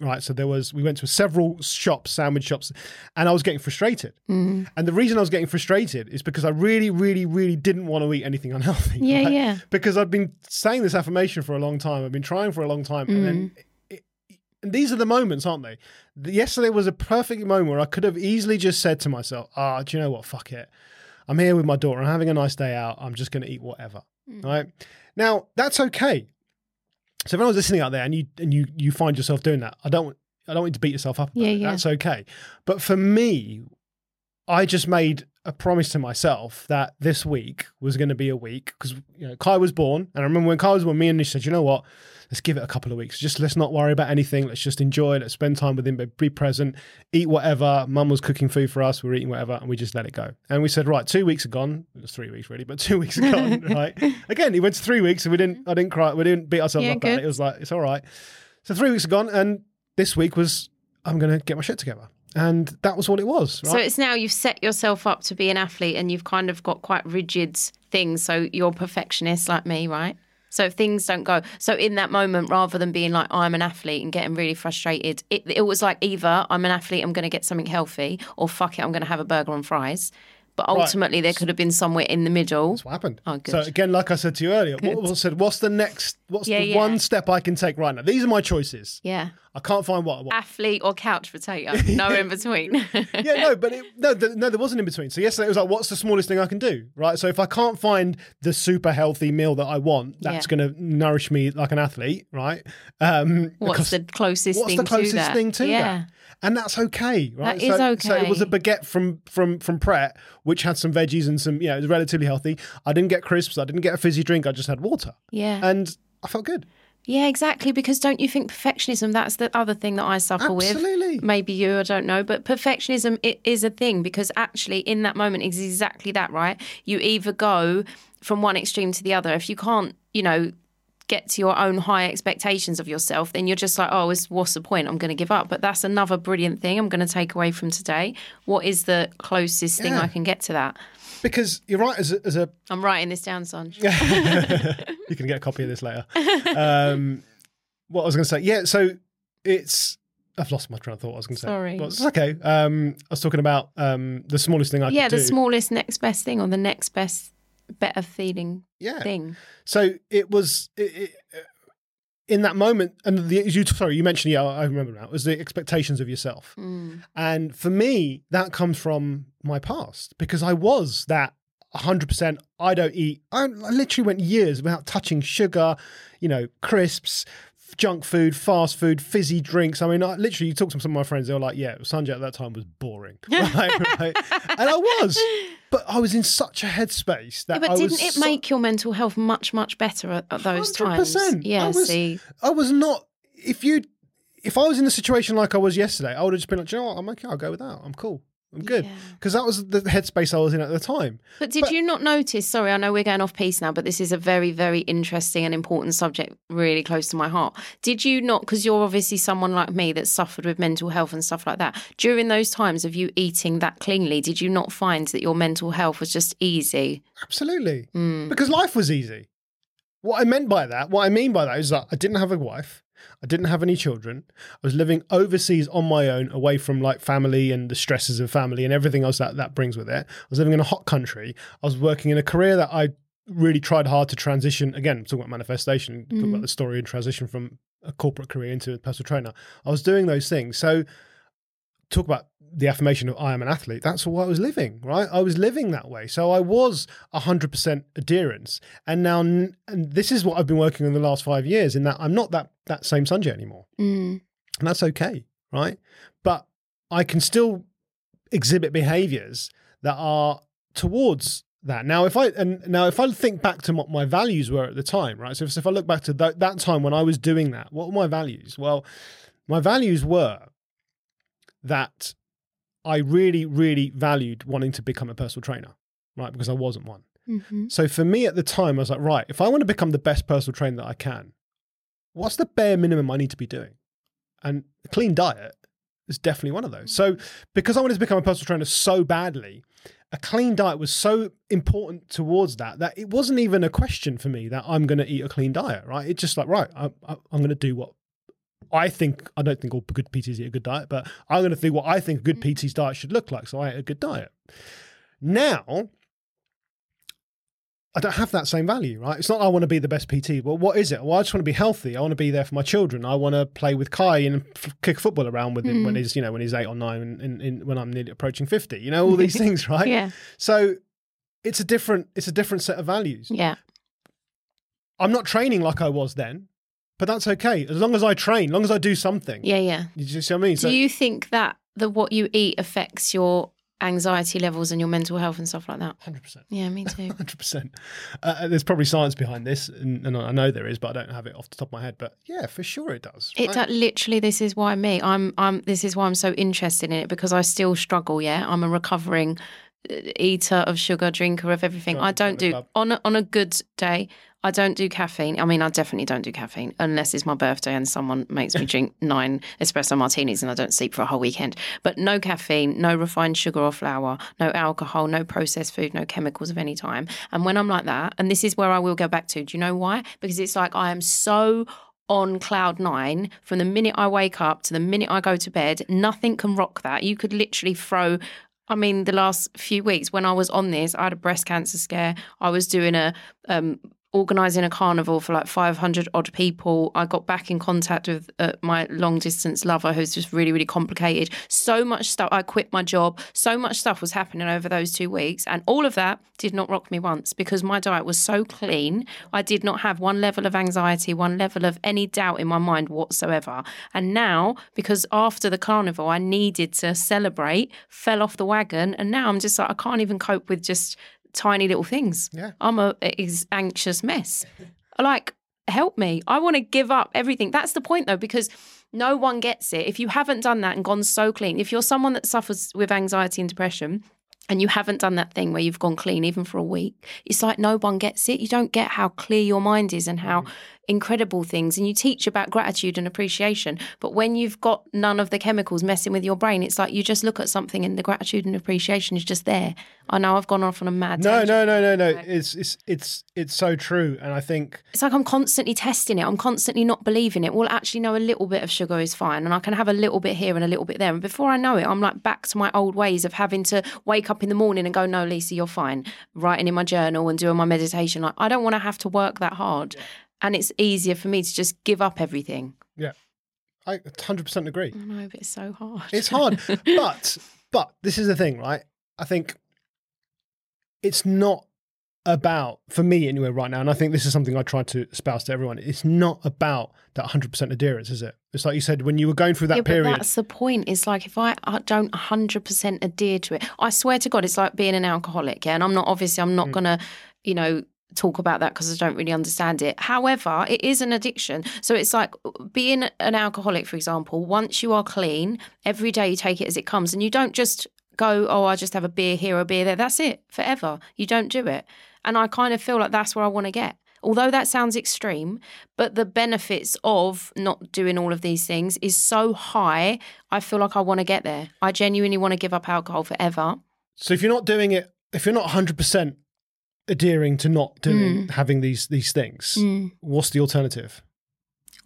right so there was we went to several shops sandwich shops and i was getting frustrated Mm-hmm. and the reason i was getting frustrated is because i really really really didn't want to eat anything unhealthy Yeah, right? yeah. because i've been saying this affirmation for a long time i've been trying for a long time and then Mm-hmm. and these are the moments, aren't they? The- Yesterday was a perfect moment where I could have easily just said to myself, "Ah, do you know what? Fuck it. I'm here with my daughter. I'm having a nice day out. I'm just going to eat whatever." Mm. Right now, that's okay. So if anyone's listening out there and you and you you find yourself doing that, I don't I don't want you to beat yourself up. Yeah, yeah. That's okay. But for me, I just made a promise to myself that this week was going to be a week because you know Kai was born, and I remember when Kai was born, me and Nish said, "You know what? Let's give it a couple of weeks. Just let's not worry about anything. Let's just enjoy. Let's spend time with him, but be present, eat whatever. Mum was cooking food for us. We were eating whatever, and we just let it go. And we said, right, two weeks are gone. It was three weeks really, but two weeks are gone. right. Again, it went to three weeks, and we didn't. I didn't cry. We didn't beat ourselves Yeah, up about it. It was like it's all right. So three weeks are gone, and this week was I'm going to get my shit together, and that was what it was. Right. So it's now you've set yourself up to be an athlete and you've kind of got quite rigid things. So you're perfectionist like me, right? So if things don't go, so in that moment, rather than being like I'm an athlete and getting really frustrated, it, it was like either I'm an athlete, I'm going to get something healthy, or fuck it, I'm going to have a burger and fries. But ultimately, there could have been somewhere in the middle. That's what happened. Oh, good. So again, like I said to you earlier, what was said? What's the next? What's Yeah, the yeah. one step I can take right now? These are my choices. Yeah, I can't find what. what athlete or couch potato, no in between. yeah, no, but it, no, th- no, there wasn't in between. So yesterday it was like, what's the smallest thing I can do, right? So if I can't find the super healthy meal that I want, that's Yeah. going to nourish me like an athlete, right? Um, What's the closest what's thing the closest to that? thing to yeah. that? And that's okay, right? That is so, So it was a baguette from from from Pret, which had some veggies and some, you know, it was relatively healthy. I didn't get crisps. I didn't get a fizzy drink. I just had water, Yeah. and I felt good. Yeah, exactly. Because don't you think perfectionism? That's the other thing that I suffer with. Absolutely. with. Maybe you, I don't know, but perfectionism it is a thing because actually, in that moment, is exactly that. Right? You either go from one extreme to the other. If you can't, you know, get to your own high expectations of yourself, then you're just like, oh, it's, what's the point? I'm going to give up. But that's another brilliant thing I'm going to take away from today. What is the closest thing Yeah. I can get to that? Because you're right, as a, as a I'm writing this down, son. you can get a copy of this later. Um, what I was going to say, yeah. So it's I've lost my train of thought. I was going to say, Sorry. but it's okay. Um, I was talking about um, the smallest thing I yeah, the do. smallest next best thing or the next best better feeling yeah. thing. So it was it, it, uh, in that moment, and the you sorry you mentioned yeah I remember now it was the expectations of yourself, Mm. and for me that comes from my past because I was that. 100% I don't eat I, I literally went years without touching sugar you know crisps junk food fast food fizzy drinks I mean I, literally you talk to some of my friends they were like yeah Sunjay at that time was boring right, right? and I was but I was in such a headspace that Yeah, but I didn't it so- make your mental health much, much better at, at those times? 100%. Yeah, I was- see. I was not. If you, if I was in a situation like I was yesterday, I would have just been like, "Do you know what? I'm okay. I'll go with that. I'm cool. I'm good." Yeah. Because that was the headspace I was in at the time. But did you not notice? Sorry, I know we're going off piece now, but this is a very, very interesting and important subject, really close to my heart. Did you not? Because you're obviously someone like me that suffered with mental health and stuff like that. During those times of you eating that cleanly, did you not find that your mental health was just easy? Absolutely. Mm. Because life was easy. What I meant by that, what I mean by that is that I didn't have a wife. I didn't have any children. I was living overseas on my own, away from like family and the stresses of family and everything else that that brings with it. I was living in a hot country. I was working in a career that I really tried hard to transition. Again, talking about manifestation, talking about mm-hmm. the story and transition from a corporate career into a personal trainer. I was doing those things. So talk about the affirmation of I am an athlete. That's what I was living, right? I was living that way. So I was 100% adherence. And now, and this is what I've been working on the last five years in that I'm not that, that same Sunjay anymore. Mm. And that's okay, right? But I can still exhibit behaviors that are towards that. Now, if I and now if I think back to what my values were at the time, right? So if, so if I look back to that, that time when I was doing that, what were my values? Well, my values were that I really, really valued wanting to become a personal trainer, right? Because I wasn't one. hmm So for me at the time, I was like, right, if I want to become the best personal trainer that I can, what's the bare minimum I need to be doing? And a clean diet is definitely one of those. So because I wanted to become a personal trainer so badly, a clean diet was so important towards that that it wasn't even a question for me that I'm going to eat a clean diet, right? It's just like, right, I, I, I'm going to do what I think, I don't think all good PTs eat a good diet, but I'm going to think what I think a good mm. PT's diet should look like. So I ate a good diet. Now, I don't have that same value, right? It's not I want to be the best PT. Well, what is it? Well, I just want to be healthy. I want to be there for my children. I want to play with Kai and f- kick football around with him when mm. he's, you know, when he's eight or nine, and, and, and when I'm nearly approaching fifty. You know, all these things, right? Yeah. So it's a different, it's a different set of values. Yeah. I'm not training like I was then, but that's okay as long as I train, as long as I do something. Yeah. Yeah. You see what I mean? Do you think that the what you eat affects your anxiety levels and your mental health and stuff like that? hundred percent. Yeah, me too. Hundred percent. Uh, there's probably science behind this, and, and I know there is, but I don't have it off the top of my head. But yeah, for sure it does. It right? do- literally. This is why me. I'm. I'm. This is why I'm so interested in it because I still struggle. Yeah, I'm a recovering uh, eater of sugar, drinker of everything. I don't do on a, on a good day. I don't do caffeine. I mean, I definitely don't do caffeine unless it's my birthday and someone makes me drink nine espresso martinis and I don't sleep for a whole weekend. But no caffeine, no refined sugar or flour, no alcohol, no processed food, no chemicals of any time. And when I'm like that, and this is where I will go back to, do you know why? Because it's like I am so on cloud nine from the minute I wake up to the minute I go to bed. Nothing can rock that. You could literally throw. I mean, the last few weeks when I was on this, I had a breast cancer scare. I was doing a um, organising a carnival for like 500 odd people. I got back in contact with uh, my long distance lover who's just really, really complicated. So much stuff. I quit my job. So much stuff was happening over those two weeks. And all of that did not rock me once because my diet was so clean. I did not have one level of anxiety, one level of any doubt in my mind whatsoever. And now, because after the carnival, I needed to celebrate, fell off the wagon. And now I'm just like, I can't even cope with just tiny little things. Yeah. I'm a is anxious mess. Like, help me. I want to give up everything. That's the point though, because no one gets it. If you haven't done that and gone so clean, if you're someone that suffers with anxiety and depression, and you haven't done that thing where you've gone clean even for a week, it's like no one gets it. You don't get how clear your mind is and how mm. Incredible things. And you teach about gratitude and appreciation. But when you've got none of the chemicals messing with your brain, it's like you just look at something and the gratitude and appreciation is just there. I know I've gone off on a mad No, tangent. no, no, no, no. It's it's it's it's so true, and I think It's like I'm constantly testing it. I'm constantly not believing it. Well, actually, no, a little bit of sugar is fine. And I can have a little bit here and a little bit there. And before I know it, I'm like back to my old ways of having to wake up in the morning and go, no, Lisa, you're fine. Writing in my journal and doing my meditation. Like, I don't want to have to work that hard. And it's easier for me to just give up everything. yeah, I 100 percent agree. I know, but it's so hard. It's hard, but but this is the thing, right? I think it's not about for me anyway right now, and I think this is something I try to espouse to everyone. It's not about that 100 percent adherence, is it? It's like you said when you were going through that yeah, period. that's the point. It's like if I, don't 100% adhere to it, I swear to God, it's like being an alcoholic. Yeah. And I'm not, obviously, I'm not Mm. going to, you know, talk about that because I don't really understand it. However, it is an addiction. So it's like being an alcoholic, for example, once you are clean, every day you take it as it comes and you don't just go, oh, I just have a beer here, a beer there. That's it forever. You don't do it. And I kind of feel like that's where I want to get. Although that sounds extreme, but the benefits of not doing all of these things is so high, I feel like I want to get there. I genuinely want to give up alcohol forever. so if you're not doing it, if you're not 100 percent adhering to not doing Mm. having these these things, what's the alternative?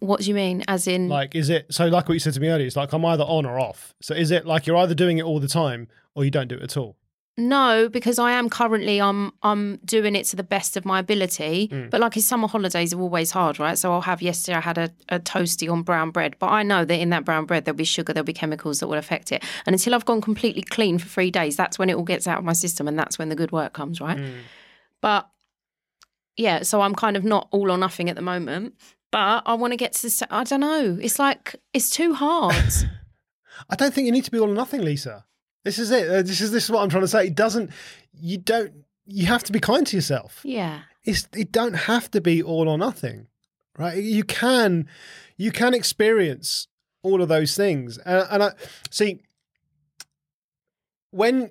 What do you mean? As in, Like, is it so? Like what you said to me earlier, it's like I'm either on or off. So is it like you're either doing it all the time or you don't do it at all? no, because I am currently I'm I'm doing it to the best of my ability. Mm. But like his summer holidays are always hard, right? So I'll have yesterday I had a, a toasty on brown bread, but I know that in that brown bread there'll be sugar, there'll be chemicals that will affect it. And until I've gone completely clean for three days, that's when it all gets out of my system, and that's when the good work comes, right? Mm. But yeah, so I'm kind of not all or nothing at the moment. But I want to get to the. st- I don't know. It's like it's too hard. I don't think you need to be all or nothing, Lisa. This is it. Uh, This is this is what I'm trying to say. It doesn't. You don't. You have to be kind to yourself. yeah. It's. It don't have to be all or nothing, right? You can. You can experience all of those things, and, and I see when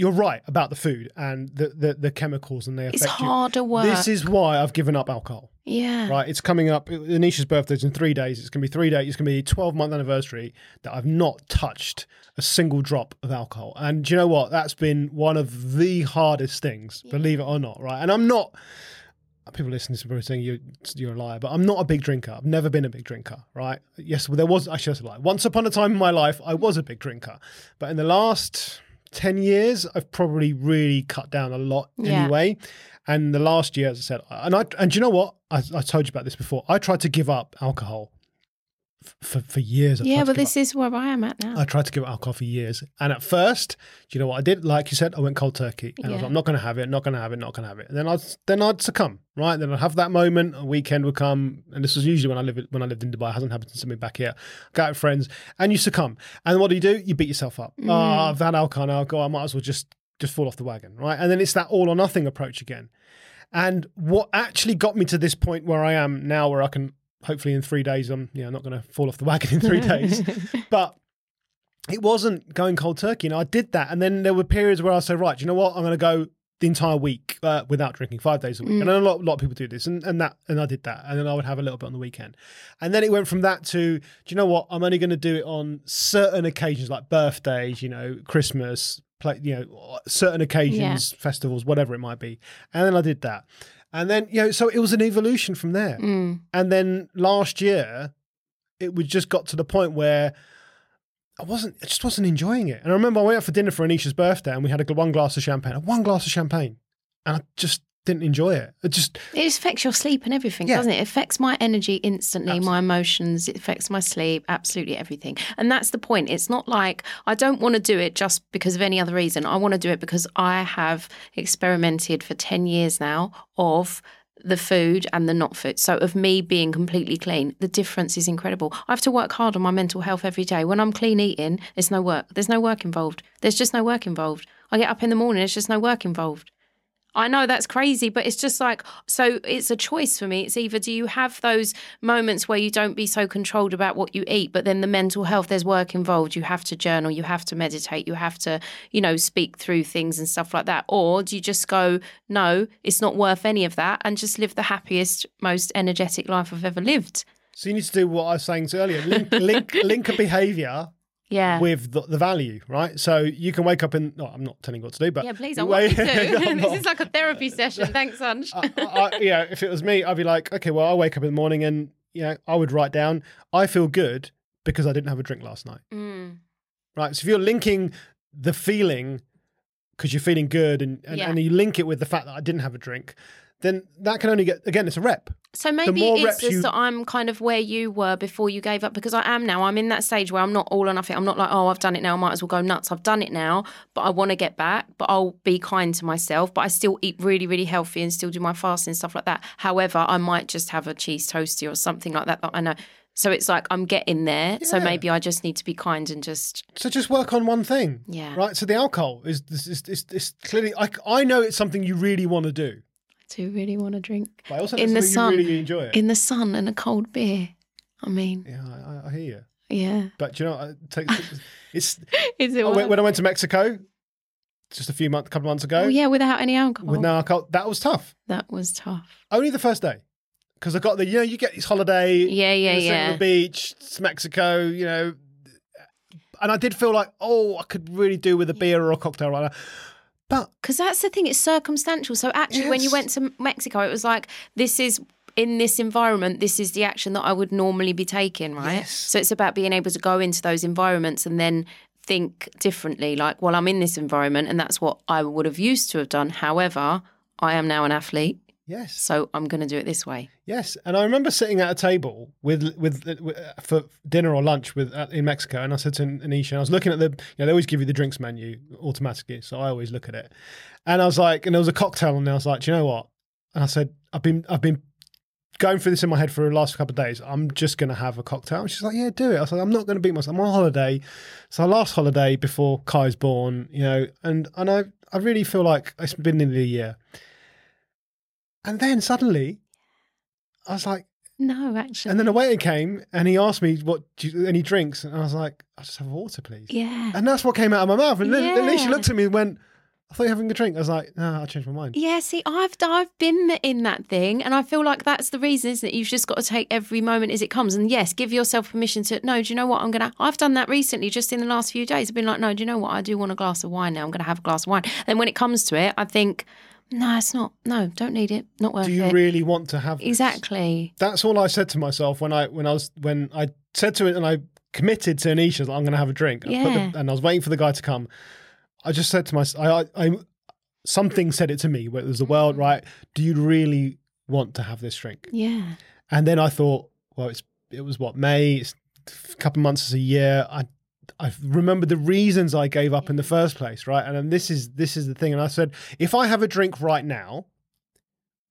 you're right about the food and the the, the chemicals and they affect It's you. harder work. This is why I've given up alcohol. yeah. Right, it's coming up. Anisha's birthday's in three days. It's going to be three days. It's going to be 12 month anniversary that I've not touched a single drop of alcohol. And do you know what? That's been one of the hardest things, believe it or not. Right, and I'm not. People listening to me saying you're you're a liar, but I'm not a big drinker. I've never been a big drinker. Right? Yes, well, there was actually that's a lie. Once upon a time in my life, I was a big drinker, but in the last. 10 years i've probably really cut down a lot Yeah. anyway and the last year, as I said, and I and do you know what? I, I told you about this before. I tried to give up alcohol for for years. I Yeah, but this is where I am at now. I tried to give up alcohol for years, and at first, do you know what I did? Like you said, I went cold turkey, and I was like, I'm not going to have it, not going to have it, not going to have it. And then I'd then I'd succumb, right? Then I'd have that moment. A weekend would come, and this was usually when I lived when I lived in Dubai. It hasn't happened since I've been back here. Go out with friends, and you succumb. And what do you do? You beat yourself up. Oh, I've had alcohol now. Go, I might as well just just fall off the wagon, right? And then it's that all or nothing approach again. And what actually got me to this point where I am now, where I can hopefully in three days, I'm yeah, not going to fall off the wagon in three days, but it wasn't going cold turkey. And I did that, and then there were periods where I said, right, you know what, I'm going to go the entire week uh, without drinking, five days a week. And a lot, a lot of people do this, and, and that, and I did that, and then I would have a little bit on the weekend, and then it went from that to, do you know what, I'm only going to do it on certain occasions like birthdays, you know, Christmas, play, you know, certain occasions, festivals, whatever it might be, and then I did that, and then you know, so it was an evolution from there, Mm. and then last year, it was just got to the point where I wasn't, I just wasn't enjoying it. And I remember I went out for dinner for Anisha's birthday, and we had a, one glass of champagne, one glass of champagne, and I just didn't enjoy it. It just, It just affects your sleep and everything, Yeah. doesn't it? It affects my energy instantly, Absolutely. my emotions, it affects my sleep, absolutely everything. And that's the point. It's not like I don't want to do it just because of any other reason. I want to do it because I have experimented for 10 years now of the food and the not food. So of me being completely clean, the difference is incredible. I have to work hard on my mental health every day. When I'm clean eating, there's no work. There's no work involved. There's just no work involved. I get up in the morning, there's just no work involved. I know that's crazy, but it's just like, so it's a choice for me. It's either do you have those moments where you don't be so controlled about what you eat, but then the mental health, there's work involved. You have to journal, you have to meditate, you have to, you know, speak through things and stuff like that. Or do you just go, no, it's not worth any of that and just live the happiest, most energetic life I've ever lived? so you need to do what I was saying earlier link, link, link a behavior Yeah. with the, the value, right? So you can wake up in, no, I'm not telling you what to do, but yeah, please, I want you to. This not. is like a therapy session. Thanks, Ange. I, I, yeah, if it was me, I'd be like, okay, well, I wake up in the morning and you know, I would write down, I feel good because I didn't have a drink last night. Mm. Right. So if you're linking the feeling because you're feeling good and, and, Yeah. and you link it with the fact that I didn't have a drink, then that can only get again, it's a rep. So maybe it's just you- that I'm kind of where you were before you gave up because I am now. I'm in that stage where I'm not all or nothing. I'm not like, oh, I've done it now. I might as well go nuts. I've done it now, but I want to get back. But I'll be kind to myself. But I still eat really, really healthy and still do my fasting and stuff like that. However, I might just have a cheese toastie or something like that. that I know. So it's like I'm getting there. So maybe I just need to be kind and just So just work on one thing. Yeah. Right. So the alcohol is is, is, is, is clearly I, I know it's something you really want to do. Do really want to drink But I also in the sun. you really enjoy it. in the sun and a cold beer. I mean, yeah, I, I hear you. yeah. But you know, I take, it's Is it? oh, when when I went to Mexico just a few months, a couple of months ago Oh yeah, without any alcohol. with no alcohol, that was tough. that was tough. Only the first day. Because I got the, you know, you get this holiday, Yeah, yeah, you're sitting on yeah. the beach, it's Mexico, you know. And I did feel like, oh, I could really do with a beer or a cocktail right now. But Because that's the thing, it's circumstantial. So actually, when you went to Mexico, it was like, this is in this environment, this is the action that I would normally be taking, right? Yes. So it's about being able to go into those environments and then think differently. Like, well, I'm in this environment and that's what I would have used to have done. However, I am now an athlete, Yes. so I'm going to do it this way. Yes, and I remember sitting at a table with with, with for dinner or lunch with uh, in Mexico, and I said to Anisha, and I was looking at the, you know, they always give you the drinks menu automatically, so I always look at it, and I was like, and there was a cocktail, and I was like, do you know what? And I said, I've been I've been going through this in my head for the last couple of days. I'm just going to have a cocktail. And she's like, yeah, do it. I was like, I'm not going to beat myself. I'm on holiday. So last holiday before Kai's born, you know, and, and I, I really feel like it's been nearly a year. And then suddenly I was like, No, actually. and then a waiter came and he asked me what do you, any drinks, and I was like, I just have water, please. yeah. And that's what came out of my mouth. And then, then she looked at me and went, I thought you were having a drink. I was like, no, I changed my mind. Yeah, see, I've I've been in that thing, and I feel like that's the reason, isn't it? You've just got to take every moment as it comes, and yes, give yourself permission to. No, do you know what? I'm gonna. I've done that recently, just in the last few days. I've been like, no, do you know what? I do want a glass of wine now. I'm gonna have a glass of wine. And when it comes to it, I think, no, it's not. No, don't need it. Not worth it. Do you it. really want to have this? exactly. That's all I said to myself when I when I was when I said to it and I committed to Anisha, like, I'm going to have a drink. Yeah. the, and I was waiting for the guy to come. I just said to myself, I, I, I something said it to me. Where it was the world, Mm. right? Do you really want to have this drink? Yeah. And then I thought, well, it's it was what May, it's a couple of months, it's a year. I I remember the reasons I gave up in the first place, right? And then this is this is the thing. And I said, if I have a drink right now,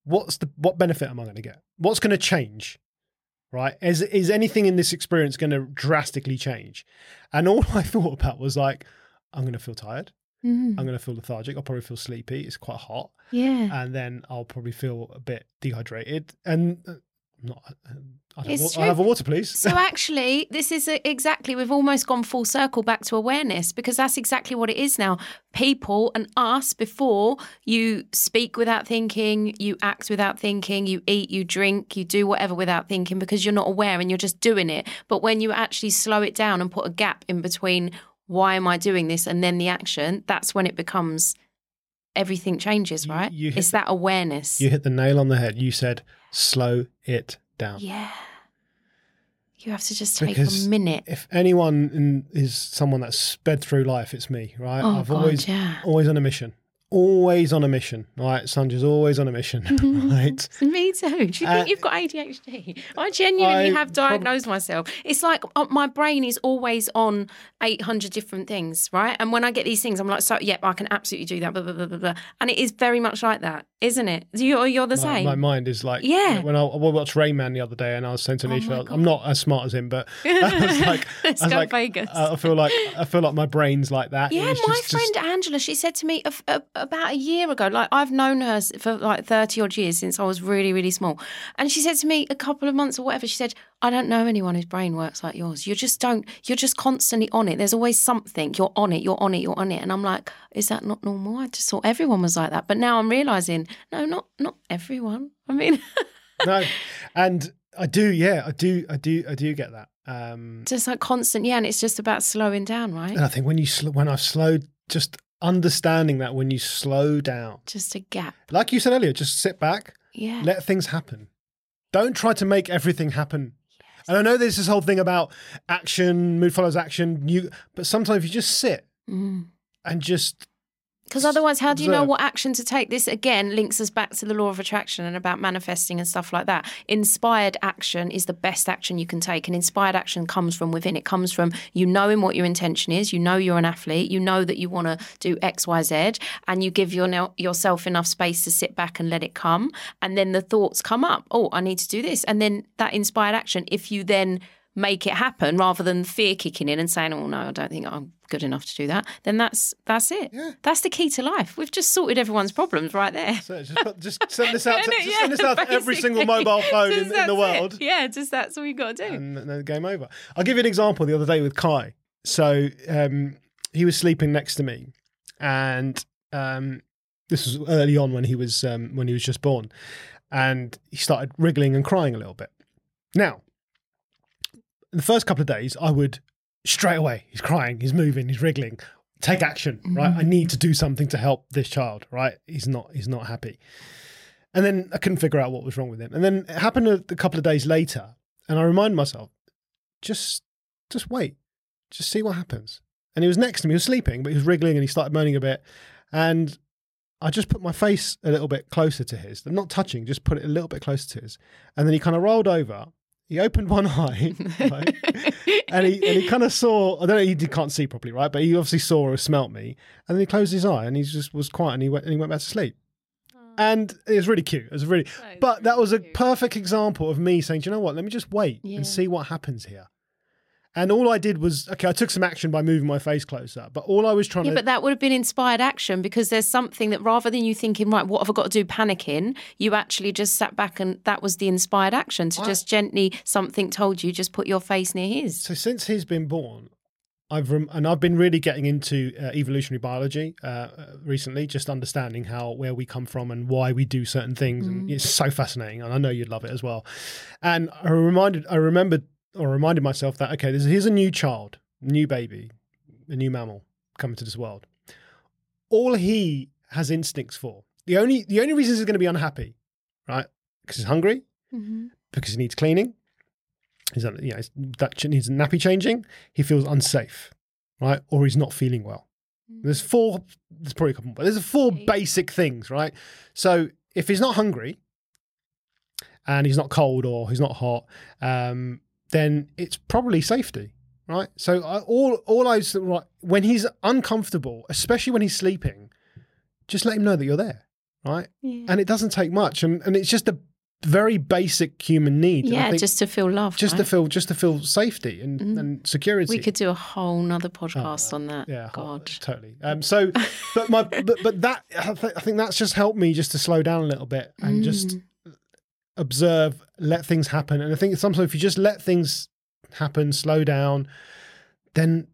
what's the what benefit am I going to get? What's going to change? Right? Is is anything in this experience going to drastically change? And all I thought about was like, I'm going to feel tired. Mhm. I'm going to feel lethargic. I'll probably feel sleepy. It's quite hot Yeah. and then I'll probably feel a bit dehydrated. And uh, not, uh, I'll, have, It's wa-. I'll have a water, please. So actually, this is a- exactly we've almost gone full circle back to awareness because that's exactly what it is now. People and us before you speak without thinking, you act without thinking, you eat, you drink, you do whatever without thinking because you're not aware and you're just doing it. But when you actually slow it down and put a gap in between why am I doing this and then the action, that's when it becomes everything changes, You- right? you hit it's that awareness. you hit the nail on the head. You said, slow it down. yeah. You have to just take Because a minute. If anyone in, is someone that's sped through life, it's me, right? Oh, I've God, always, yeah. always on a mission. Always on a mission, right? Sunjay's always on a mission, right? Me too. Do you Uh, think you've got ADHD? I genuinely I have prob- diagnosed myself. It's like uh, my brain is always on 800 different things, right? And when I get these things, I'm like, so, yep, I can absolutely do that, blah, blah, blah, blah, blah. And it is very much like that, isn't it? You're, you're the My, same. my mind is like, Yeah. When I, I watched Rain Man the other day, and I was saying to Oh Nisha, my I'm not as smart as him, but I was like, Let's I was go like, Vegas. I feel like I feel like my brain's like that. Yeah, my just- just- friend Angela, she said to me a, a, about a year ago, like I've known her for like 30 odd years since I was really, really small. And she said to me a couple of months or whatever, she said, I don't know anyone whose brain works like yours. You just don't, you're just constantly on it. There's always something. You're on it, you're on it, you're on it. And I'm like, is that not normal? I just thought everyone was like that. But now I'm realizing, no, not not everyone. I mean, no, and I do, yeah, I do, I do, I do get that. Um, just like constant, yeah. And it's just about slowing down, right? and I think when you sl- when I've slowed, just understanding that when you slow down, Just a gap. like you said earlier, just sit back, Yeah. let things happen. Don't try to make everything happen. And I know there's this whole thing about action, mood follows action. You, but sometimes you just sit Mm. and just Because otherwise, how do you know what action to take? This again links us back to the law of attraction and about manifesting and stuff like that. Inspired action is the best action you can take, and inspired action comes from within. It comes from you knowing what your intention is. You know you're an athlete. You know that you want to do X, Y, Z, and you give your, yourself enough space to sit back and let it come. And then the thoughts come up. Oh, I need to do this, and then that inspired action. If you then make it happen rather than fear kicking in and saying, "Oh no, I don't think I'm good enough to do that," then that's that's it. Yeah. That's the key to life. We've just sorted everyone's problems right there. so just, put, just send this out to, Yeah, send this out to every single mobile phone in, in the it. world. Yeah, just that's all you got to do. and then the game over. I'll give you an example the other day with Kai. So um, he was sleeping next to me, and um, this was early on when he was um, when he was just born, and he started wriggling and crying a little bit. Now, the first couple of days, I would straight away. He's crying, he's moving, he's wriggling. Take action, right? I mm-hmm. need to do something to help this child, right? He's not he's not happy. And then I couldn't figure out what was wrong with him. And then it happened a, a couple of days later, and I reminded myself, just just wait, just see what happens. And he was next to me, he was sleeping, but he was wriggling and he started moaning a bit. And I just put my face a little bit closer to his, not touching, just put it a little bit closer to his. And then he kind of rolled over. He opened one eye, right? and he and he kind of saw. I don't know. He can't see properly, right? But he obviously saw or smelt me. And then he closed his eye and he just was quiet and he went and he went back to sleep. And it was really cute. It was really, but that was a perfect example of me saying, "Do you know what? Let me just wait Yeah. and see what happens here." And all I did was, okay, I took some action by moving my face closer, but all I was trying Yeah, to but that would have been inspired action because there's something that rather than you thinking, right, what have I got to do, panicking, you actually just sat back and that was the inspired action to just gently, something told you, just put your face near his. So since he's been born, I've rem- and I've been really getting into uh, evolutionary biology uh, uh, recently, just understanding how where we come from and why we do certain things, and it's so fascinating. And I know you'd love it as well. And I reminded, I remembered or reminded myself that okay, there's here's a new child, new baby, a new mammal coming to this world. All he has instincts for. The only the only reason he's going to be unhappy, right? Because he's hungry, because he needs cleaning. He's you know, that ch- needs nappy changing. He feels unsafe, right? Or he's not feeling well. There's four. There's probably a couple more, but there's four basic things, right? So if he's not hungry, and he's not cold or he's not hot, um, then it's probably safety, right? So I, all all I right, when he's uncomfortable, especially when he's sleeping, just let him know that you're there, right? Yeah, And it doesn't take much, and, and it's just a very basic human need. Yeah just to feel love, just to feel just to feel safety and, and security. we could do a whole nother podcast on that. Oh, yeah, God. totally. Um, so, but my but, but that I, th- I think that's just helped me just to slow down a little bit and just Mm. Observe, let things happen. And I think sometimes if you just let things happen, slow down, then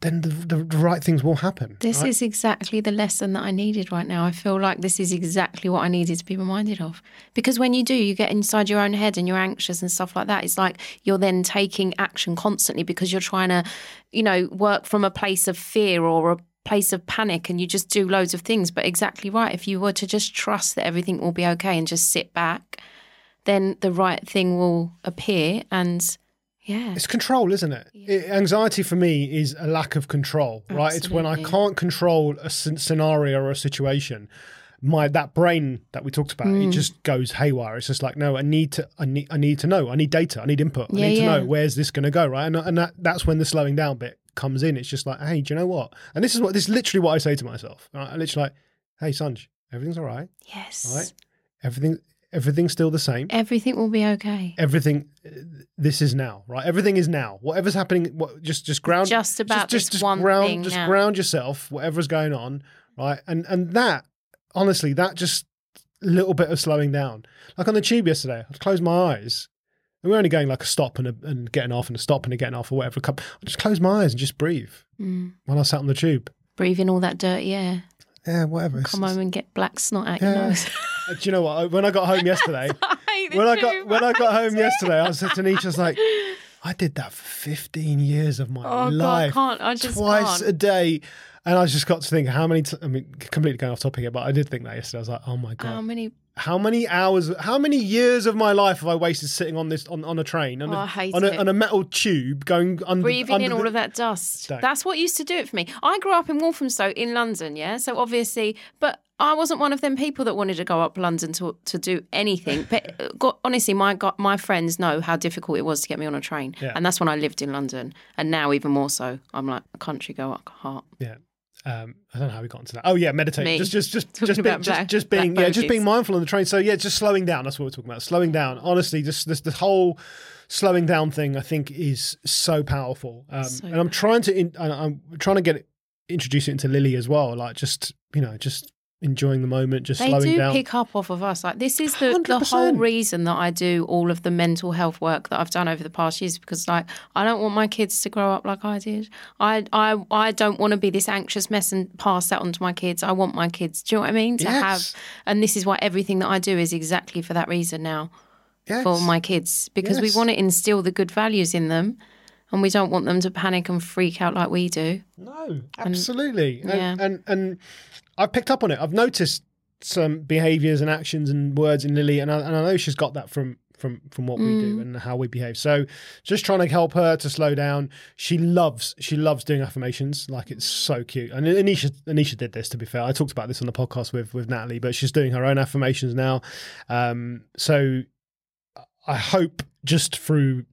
then the, the, the right things will happen. This right? is exactly the lesson that I needed right now. I feel like this is exactly what I needed to be reminded of. Because when you do, you get inside your own head and you're anxious and stuff like that. It's like you're then taking action constantly because you're trying to, you know, work from a place of fear or a place of panic and you just do loads of things. But exactly right. If you were to just trust that everything will be okay and just sit back, then the right thing will appear and yeah. It's control, isn't it? It- Anxiety for me is a lack of control, right? It's when I can't control a scenario or a situation. My that brain that we talked about, Mm. it just goes haywire. It's just like, no, I need to, I need, I need to know. I need data. I need input. I Yeah, need to yeah. know where's this going to go, right? And and that, that's when the slowing down bit comes in. It's just like, hey, do you know what? And this is what this is literally what I say to myself. Right? I literally like, hey, Sanj, everything's all right, Yes. right? Everything, everything's still the same Everything will be okay. everything this is now right everything is now whatever's happening what just just ground Just about just, this just one ground thing just now. ground yourself whatever's going on right and and that honestly that just little bit of slowing down like on the tube yesterday i closed my eyes and we're only going like a stop and a, and getting off and a stop and a getting off or whatever i just close my eyes and just breathe Mm. while i sat on the tube breathing all that dirty air. Yeah whatever Come home and get black snot out your nose. Uh, do you know what when i got home yesterday when I got when I got home yesterday, I said to Nisha, I was like, I did that for 15 years of my Oh, God, I life, can't. I just twice can't. a day, and I just got to think how many. T- I mean, completely going off topic here, but I did think that yesterday. I was like, oh my god, How many? How many hours, how many years of my life have I wasted sitting on this on, on a train on, Oh, a, on, a, on a metal tube going under Breathing under in the- all of that dust. Don't. That's what used to do it for me. I grew up in Walthamstow in London, yeah. So obviously, but I wasn't one of them people that wanted to go up London to to do anything. But God, honestly, my God, my friends know how difficult it was to get me on a train, Yeah. and that's when I lived in London. And now even more so, I'm like a country girl at heart. Yeah. Um, I don't know how we got into that. Oh yeah, meditate. Me. Just, just, just, Talking just, being, just, just being, yeah, just being mindful on the train. So yeah, just slowing down. That's what we're talking about. Slowing down. Honestly, just this, this whole slowing down thing, I think, is so powerful. Um, So and I'm trying to, in, I'm trying to get it, introduce it into Lily as well. Like just, you know, just enjoying the moment, just They slowing do down. pick up off of us. Like this is the the whole reason that I do all of the mental health work that I've done over the past years because like I don't want my kids to grow up like I did. I I I don't want to be this anxious mess and pass that on to my kids. I want my kids. Do you know what I mean? To Yes. have and this is why everything that I do is exactly for that reason now yes. for my kids because we want to instill the good values in them and we don't want them to panic and freak out like we do. No, absolutely. And, yeah. and and I've picked up on it. I've noticed some behaviors and actions and words in Lily, and I, and I know she's got that from from from what we Mm. do and how we behave. So just trying to help her to slow down. She loves she loves doing affirmations. Like it's so cute. And Anisha Anisha did this to be fair. I talked about this on the podcast with with Natalie, but she's doing her own affirmations now. Um, so I hope just through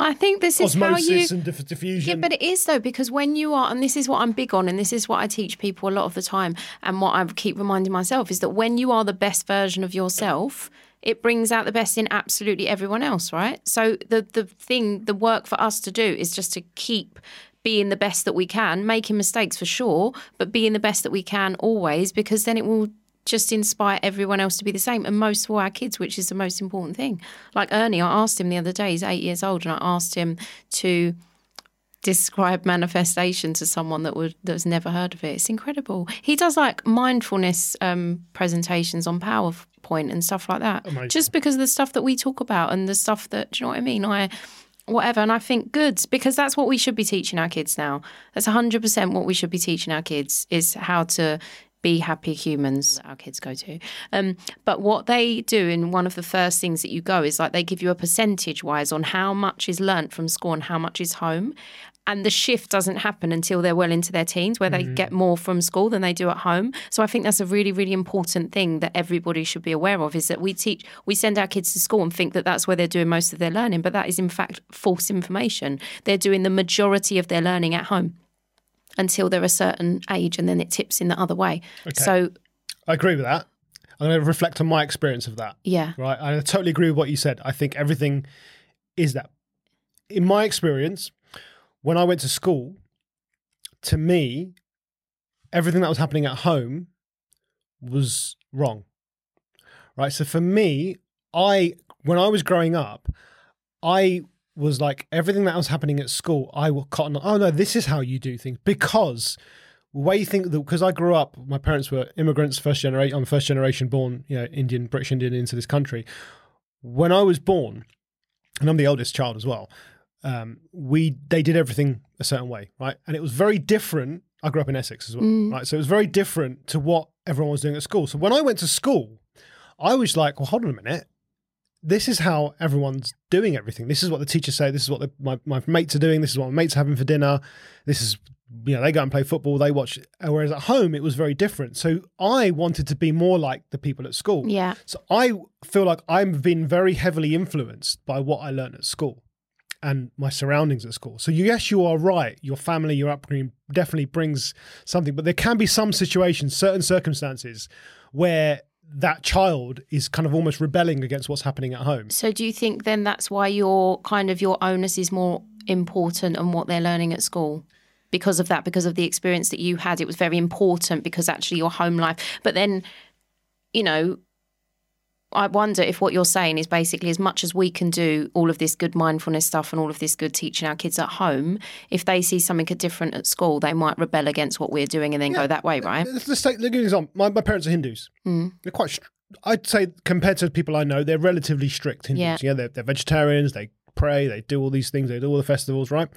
I think this is how you. and diff- diffusion. Yeah, but it is though because when you are, and this is what I'm big on, and this is what I teach people a lot of the time, and what I keep reminding myself is that when you are the best version of yourself, it brings out the best in absolutely everyone else, right? So the the thing, the work for us to do is just to keep being the best that we can, making mistakes for sure, but being the best that we can always, because then it will just inspire everyone else to be the same and most for our kids which is the most important thing like ernie i asked him the other day he's eight years old and i asked him to describe manifestation to someone that would that's never heard of it. It's incredible. He does like mindfulness um, presentations on PowerPoint and stuff like that. Amazing. Just because of the stuff that we talk about and the stuff that do you know what I mean? I whatever and I think good because that's what we should be teaching our kids now. That's 100% what we should be teaching our kids is how to be happy humans our kids go to. Um, but what they do in one of the first things that you go is like they give you a percentage wise on how much is learnt from school and how much is home. And the shift doesn't happen until they're well into their teens, where they get more from school than they do at home. So I think that's a really, really important thing that everybody should be aware of is that we teach, we send our kids to school and think that that's where they're doing most of their learning, but that is in fact false information. They're doing the majority of their learning at home until they're a certain age, and then it tips in the other way. So I agree with that. I'm going to reflect on my experience of that. yeah, Right. I totally agree with what you said. I think everything is that. In my experience, when I went to school, to me, everything that was happening at home was wrong. Right. So for me, I, when I was growing up, I was like, everything that was happening at school, I will cotton, on, oh no, this is how you do things. Because the way you think that because I grew up, my parents were immigrants, first generation. I'm first generation born, you know, Indian, British Indian into this country. When I was born, and I'm the oldest child as well, um, we they did everything a certain way, right? And it was very different. I grew up in Essex as well, right? So it was very different to what everyone was doing at school. So when I went to school, I was like, well, hold on a minute. This is how everyone's doing everything. This is what the teachers say. This is what the, my, my mates are doing. This is what my mates are having for dinner. This is, you know, they go and play football. They watch. Whereas at home, it was very different. So I wanted to be more like the people at school. yeah, So I feel like I've been very heavily influenced by what I learned at school and my surroundings at school. So yes, you are right. Your family, your upbringing definitely brings something, but there can be some situations, certain circumstances where that child is kind of almost rebelling against what's happening at home. So do you think then that's why your kind of your onus is more important on what they're learning at school? Because of that, because of the experience that you had, it was very important because actually your home life. But then, you know, I wonder if what you're saying is basically as much as we can do all of this good mindfulness stuff and all of this good teaching our kids at home, if they see something different at school, they might rebel against what we're doing and then go that way, right? Let's, take you an example. My, my parents are Hindus. Mm. They're quite. str- I'd say compared to people I know, they're relatively strict Hindus. Yeah. Yeah, they're, they're vegetarians. They pray. They do all these things. They do all the festivals. Right.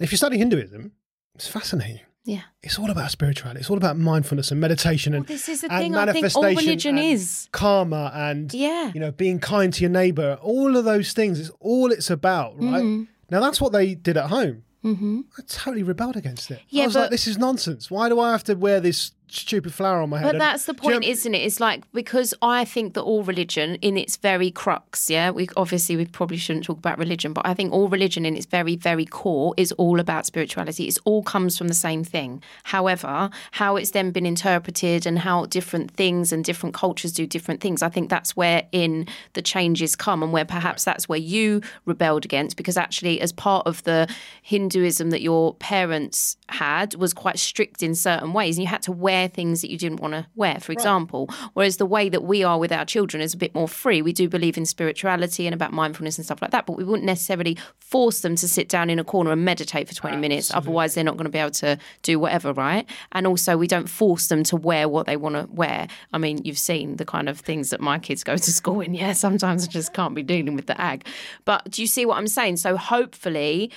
If you study Hinduism, it's fascinating. Yeah. It's all about spirituality. It's all about mindfulness and meditation and, Well, this is the and thing. I think all manifestation religion and is. karma and Yeah. you know being kind to your neighbor. All of those things is all it's about, right? Mm-hmm. Now that's what they did at home. Mm-hmm. I totally rebelled against it. Yeah, I was but- like, this is nonsense. Why do I have to wear this stupid flower on my head? But that's the do you know- point, isn't it? It's like because I think that all religion, in its very crux, yeah, we obviously we probably shouldn't talk about religion, but I think all religion, in its very very core, is all about spirituality. It's all comes from the same thing. However, how it's then been interpreted and how different things and different cultures do different things, I think that's where in the changes come, and where perhaps that's where you rebelled against, because actually, as part of the Hinduism that your parents had, was quite strict in certain ways, and you had to wear things that you didn't want to wear, for example. Whereas the way that we are with our children is a bit more free. We do believe in spirituality and about mindfulness and stuff like that, but we wouldn't necessarily force them to sit down in a corner and meditate for 20 minutes. Otherwise, they're not going to be able to do whatever, right? And also, we don't force them to wear what they want to wear. I mean, you've seen the kind of things that my kids go to school in. Yeah, sometimes I just can't be dealing with the ag. But do you see what I'm saying? So hopefully,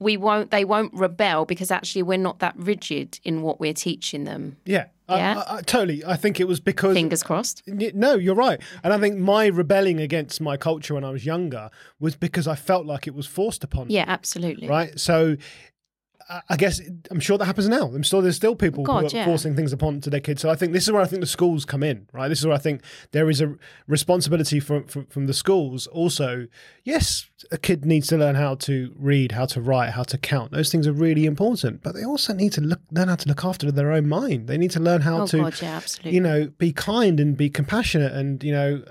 we won't they won't rebel because actually we're not that rigid in what we're teaching them. Yeah. Yeah. I, I, totally. I think it was because Fingers crossed. No, you're right. And I think my rebelling against my culture when I was younger was because I felt like it was forced upon me. Yeah, absolutely. Right. So I- I guess I'm sure that happens now. I'm sure there's still people oh, God, who are yeah. forcing things upon to their kids. So I think this is where I think the schools come in, right? This is where I think there is a responsibility from from, from the schools. Also, yes, a kid needs to learn how to read, how to write, how to count. Those things are really important, but they also need to look learn how to look after their own mind. They need to learn how Oh to God, yeah, you know, be kind and be compassionate and, you know,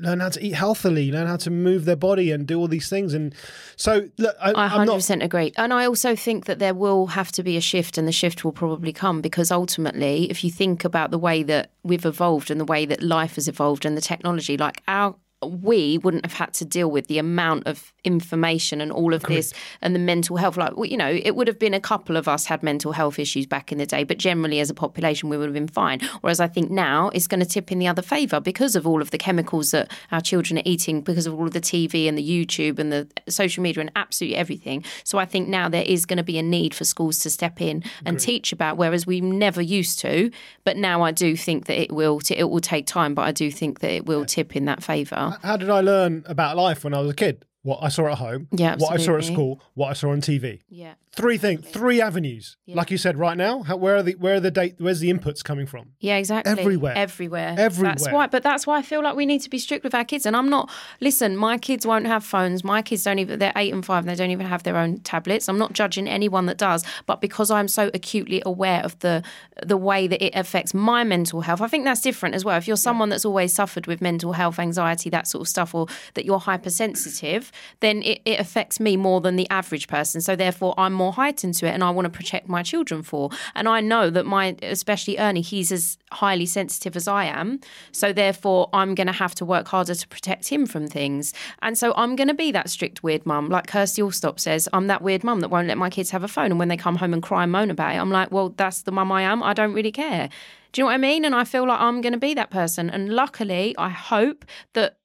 learn how to eat healthily, learn how to move their body and do all these things. And so, look, I, I I'm not. 100% agree. And I also think that there will have to be a shift, and the shift will probably come because ultimately, if you think about the way that we've evolved and the way that life has evolved and the technology, like our we wouldn't have had to deal with the amount of information and all of this and the mental health like well, you know it would have been a couple of us had mental health issues back in the day but generally as a population we would have been fine. Whereas i think now it's going to tip in the other favor because of all of the chemicals that our children are eating because of all of the tv and the youtube and the social media and absolutely everything. So i think now there is going to be a need for schools to step in and teach about whereas we never used to. But now i do think that it will it will take time but i do think that it will tip in that favor. How did I learn about life when I was a kid? What I saw at home, Yeah, what I saw at school, what I saw on TV. yeah Three things, three avenues. Like you said, right now, how, where are the where are the date? Where's the inputs coming from? Yeah, exactly. Everywhere. Everywhere. Everywhere. That's why but that's why I feel like we need to be strict with our kids. And I'm not listen, my kids won't have phones. My kids don't even they're eight and five and they don't even have their own tablets. I'm not judging anyone that does, but because I'm so acutely aware of the the way that it affects my mental health, I think that's different as well. If you're someone that's always suffered with mental health, anxiety, that sort of stuff, or that you're hypersensitive, then it, it affects me more than the average person. So therefore I'm more heightened into it and I want to protect my children for. And I know that my especially Ernie, he's as highly sensitive as I am. So therefore I'm gonna have to work harder to protect him from things. And so I'm gonna be that strict weird mum. Like Kirsty Allsopp says, I'm that weird mum that won't let my kids have a phone. And when they come home and cry and moan about it, I'm like, well, that's the mum I am. I don't really care. Do you know what I mean? And I feel like I'm going to be that person. And luckily, I hope that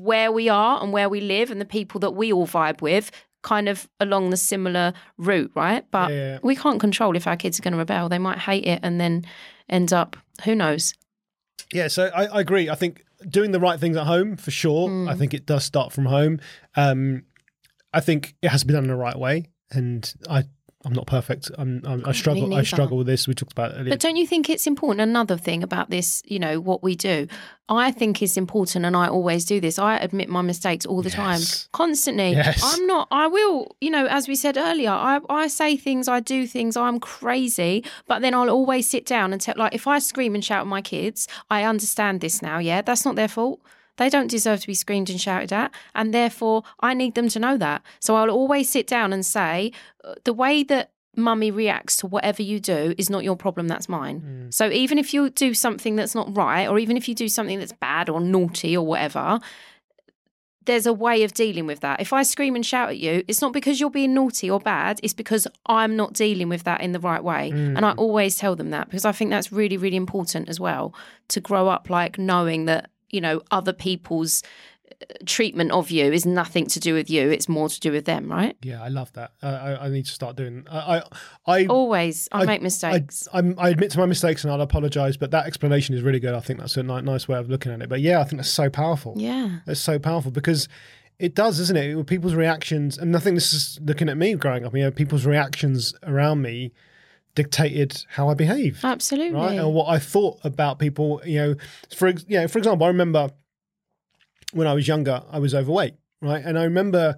where we are and where we live and the people that we all vibe with kind of along the similar route, right? But Yeah, we can't control if our kids are going to rebel. They might hate it and then end up, who knows? Yeah, so I, I agree. I think doing the right things at home for sure. I think it does start from home. Um, I think it has to be done in the right way, and I I'm not perfect. I'm, I'm I struggle. I struggle with this. We talked about it earlier. But don't you think it's important? Another thing about this, you know, what we do, I think is important, and I always do this. I admit my mistakes all the time, constantly. Yes. I'm not, I will, you know, as we said earlier, I, I say things, I do things, I'm crazy, but then I'll always sit down and tell, like, if I scream and shout at my kids, I understand this now, yeah? That's not their fault. They don't deserve to be screamed and shouted at. And therefore, I need them to know that. So I'll always sit down and say, uh, the way that mummy reacts to whatever you do is not your problem, that's mine. So even if you do something that's not right, or even if you do something that's bad or naughty or whatever, there's a way of dealing with that. If I scream and shout at you, it's not because you're being naughty or bad, it's because I'm not dealing with that in the right way. And I always tell them that because I think that's really, really important as well to grow up like knowing that, you know, other people's uh, treatment of you is nothing to do with you, it's more to do with them, right? yeah, I love that. I, I, I need to start doing. I I I, Always, I, I- make mistakes. I'm, I admit to my mistakes and I'll apologise. But that explanation is really good. I think that's a ni- nice way of looking at it. But yeah, I think that's so powerful. yeah. It's so powerful because it does, isn't it? People's reactions, and I think this is looking at me growing up. You know, people's reactions around me dictated how I behaved. Absolutely. right? And what I thought about people, you know, for you know, for example, I remember when I was younger, I was overweight, right? And I remember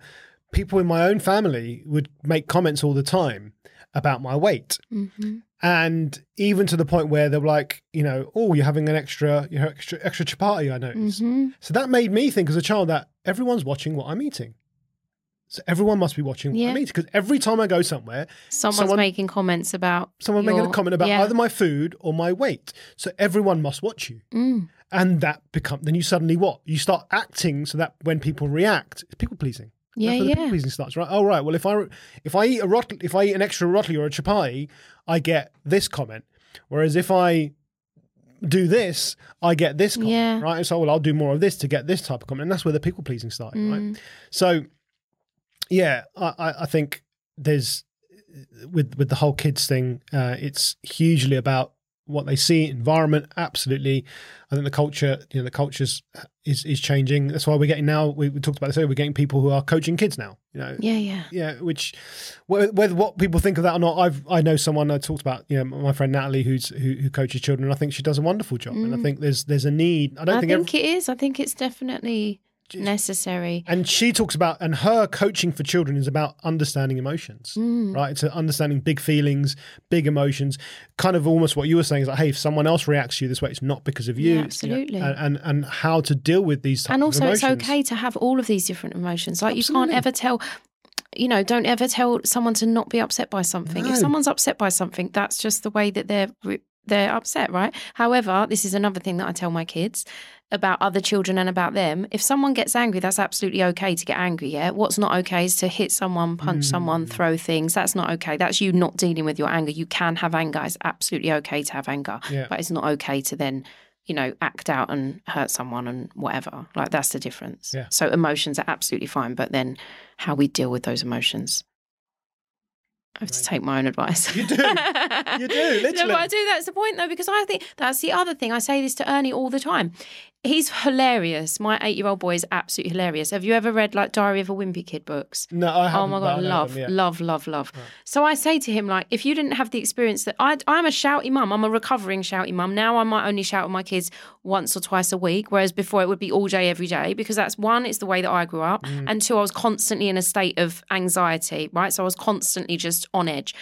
people in my own family would make comments all the time about my weight. hmm And even to the point where they were like, you know, oh, you're having an extra, you know, extra, extra chapati. I noticed. hmm So that made me think as a child that everyone's watching what I'm eating. So everyone must be watching what Yeah. I'm eating because every time I go somewhere, Someone's Someone- making comments about someone's making a comment about yeah. either my food or my weight. So everyone must watch you. Mm. and that become then you suddenly what you start acting so that when people react it's people pleasing Yeah, That's where the yeah. people pleasing starts right oh right well if i if i eat a rot if i eat an extra rotli or a chapati i get this comment whereas if i do this i get this comment Yeah. right so well i'll do more of this to get this type of comment and that's where the people pleasing started Mm. right so yeah I, I think there's with with the whole kids thing, uh, it's hugely about what they see, environment. Absolutely, I think the culture, you know, the cultures is is changing. That's why we're getting now. We, we talked about this earlier. We're getting people who are coaching kids now. You know, Yeah, yeah. yeah, which whether, whether what people think of that or not, I've I know someone I talked about, you know, my friend Natalie who's who, who coaches children. And I think she does a wonderful job, and I think there's there's a need. I don't Mm. I think, think, every, it is. I think it's definitely necessary. and she talks about and her coaching for children is about understanding emotions, Mm. right? It's understanding big feelings, big emotions, kind of almost what you were saying is like, hey, if someone else reacts to you this way, it's not because of you, Yeah, It's, you know, absolutely. and, and and how to deal with these types and also it's okay to have all of these different emotions like Absolutely. you can't ever tell you know don't ever tell someone to not be upset by something No. if someone's upset by something that's just the way that they're re- they're upset right? However this is another thing that i tell my kids about other children and about them. If someone gets angry that's absolutely okay to get angry yeah? What's not okay is to hit someone punch Mm. someone throw things. That's not okay. That's you not dealing with your anger. You can have anger. It's absolutely okay to have anger Yeah. but it's not okay to then you know act out and hurt someone and whatever. Like that's the difference. Yeah. so emotions are absolutely fine but then how we deal with those emotions I have to take my own advice. You do. You do, No, literally. but I do. That's the point, though, because I think that's the other thing. I say this to Ernie all the time. He's hilarious. My eight-year-old boy is absolutely hilarious. Have you ever read like Diary of a Wimpy Kid books? No, I haven't. Oh my god, love, them, yeah. love, love, love. So I say to him, like, if you didn't have the experience that I, I'm a shouty mum, I'm a recovering shouty mum. Now I might only shout at my kids once or twice a week, whereas before it would be all day, every day, because that's one, it's the way that I grew up, Mm. and two, I was constantly in a state of anxiety, right? So I was constantly just on edge.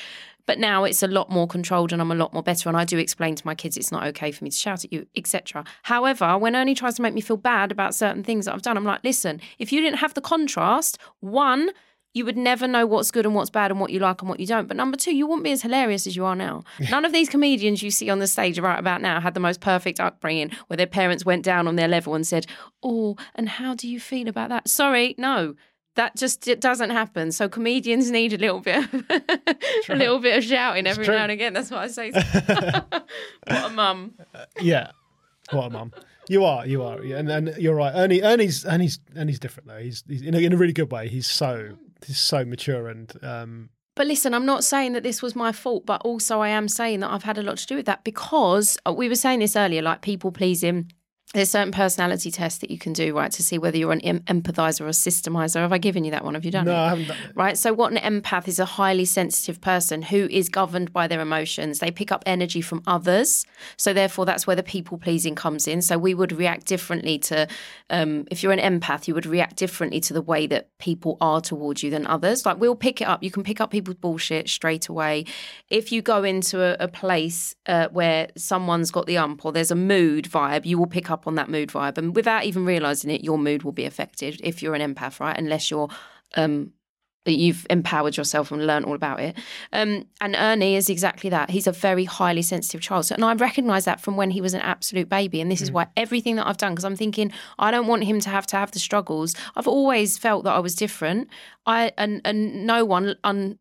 But now it's a lot more controlled and I'm a lot more better. And I do explain to my kids it's not okay for me to shout at you, etc. However, when Ernie tries to make me feel bad about certain things that I've done, I'm like, listen, if you didn't have the contrast, one, you would never know what's good and what's bad and what you like and what you don't. But number two, you wouldn't be as hilarious as you are now. None of these comedians you see on the stage right about now had the most perfect upbringing where their parents went down on their level and said, Oh, and how do you feel about that? Sorry, no. That just it doesn't happen. So comedians need a little bit, of, a little bit of shouting every now and again. That's what I say. what a mum! Yeah. What a mum. You are, you are, yeah, and, and you're right. Ernie, Ernie's, Ernie's, Ernie's different though. He's, he's in, a, in a really good way. He's so, he's so mature and um, But listen, I'm not saying that this was my fault, but also I am saying that I've had a lot to do with that because uh, we were saying this earlier, like people pleasing. There's certain personality tests that you can do, right, to see whether you're an em- empathizer or a systemizer. Have I given you that one? Have you done no, it? I haven't done it. right? So, what an empath is a highly sensitive person who is governed by their emotions. They pick up energy from others. So, therefore, that's where the people pleasing comes in. So, we would react differently to, um, if you're an empath, you would react differently to the way that people are towards you than others. Like, we'll pick it up. You can pick up people's bullshit straight away. If you go into a, a place uh, where someone's got the ump or there's a mood vibe, you will pick up on that mood vibe. And without even realizing it, your mood will be affected if you're an empath, right? Unless you're um, you've empowered yourself and learned all about it. Um, and Ernie is exactly that. He's a very highly sensitive child. So, and I recognise that from when he was an absolute baby. And this is why everything that I've done, because I'm thinking, I don't want him to have to have the struggles. I've always felt that I was different. I and and no one un,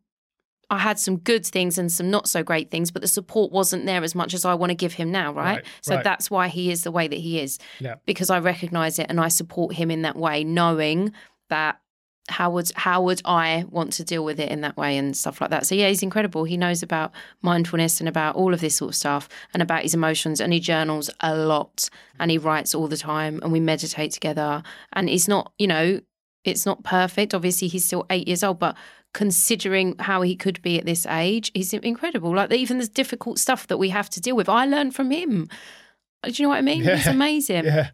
I had some good things and some not so great things, but the support wasn't there as much as I want to give him now, right? Right, so right. that's why he is the way that he is. Yeah. Because I recognize it and I support him in that way, knowing that how would how would I want to deal with it in that way and stuff like that. So yeah, he's incredible. He knows about mindfulness and about all of this sort of stuff and about his emotions and he journals a lot and he writes all the time and we meditate together and he's not, you know, it's not perfect. Obviously, he's still eight years old, but considering how he could be at this age, he's incredible. Like even the difficult stuff that we have to deal with, I learned from him. Uh, do you know what I mean? Yeah. amazing. Yeah.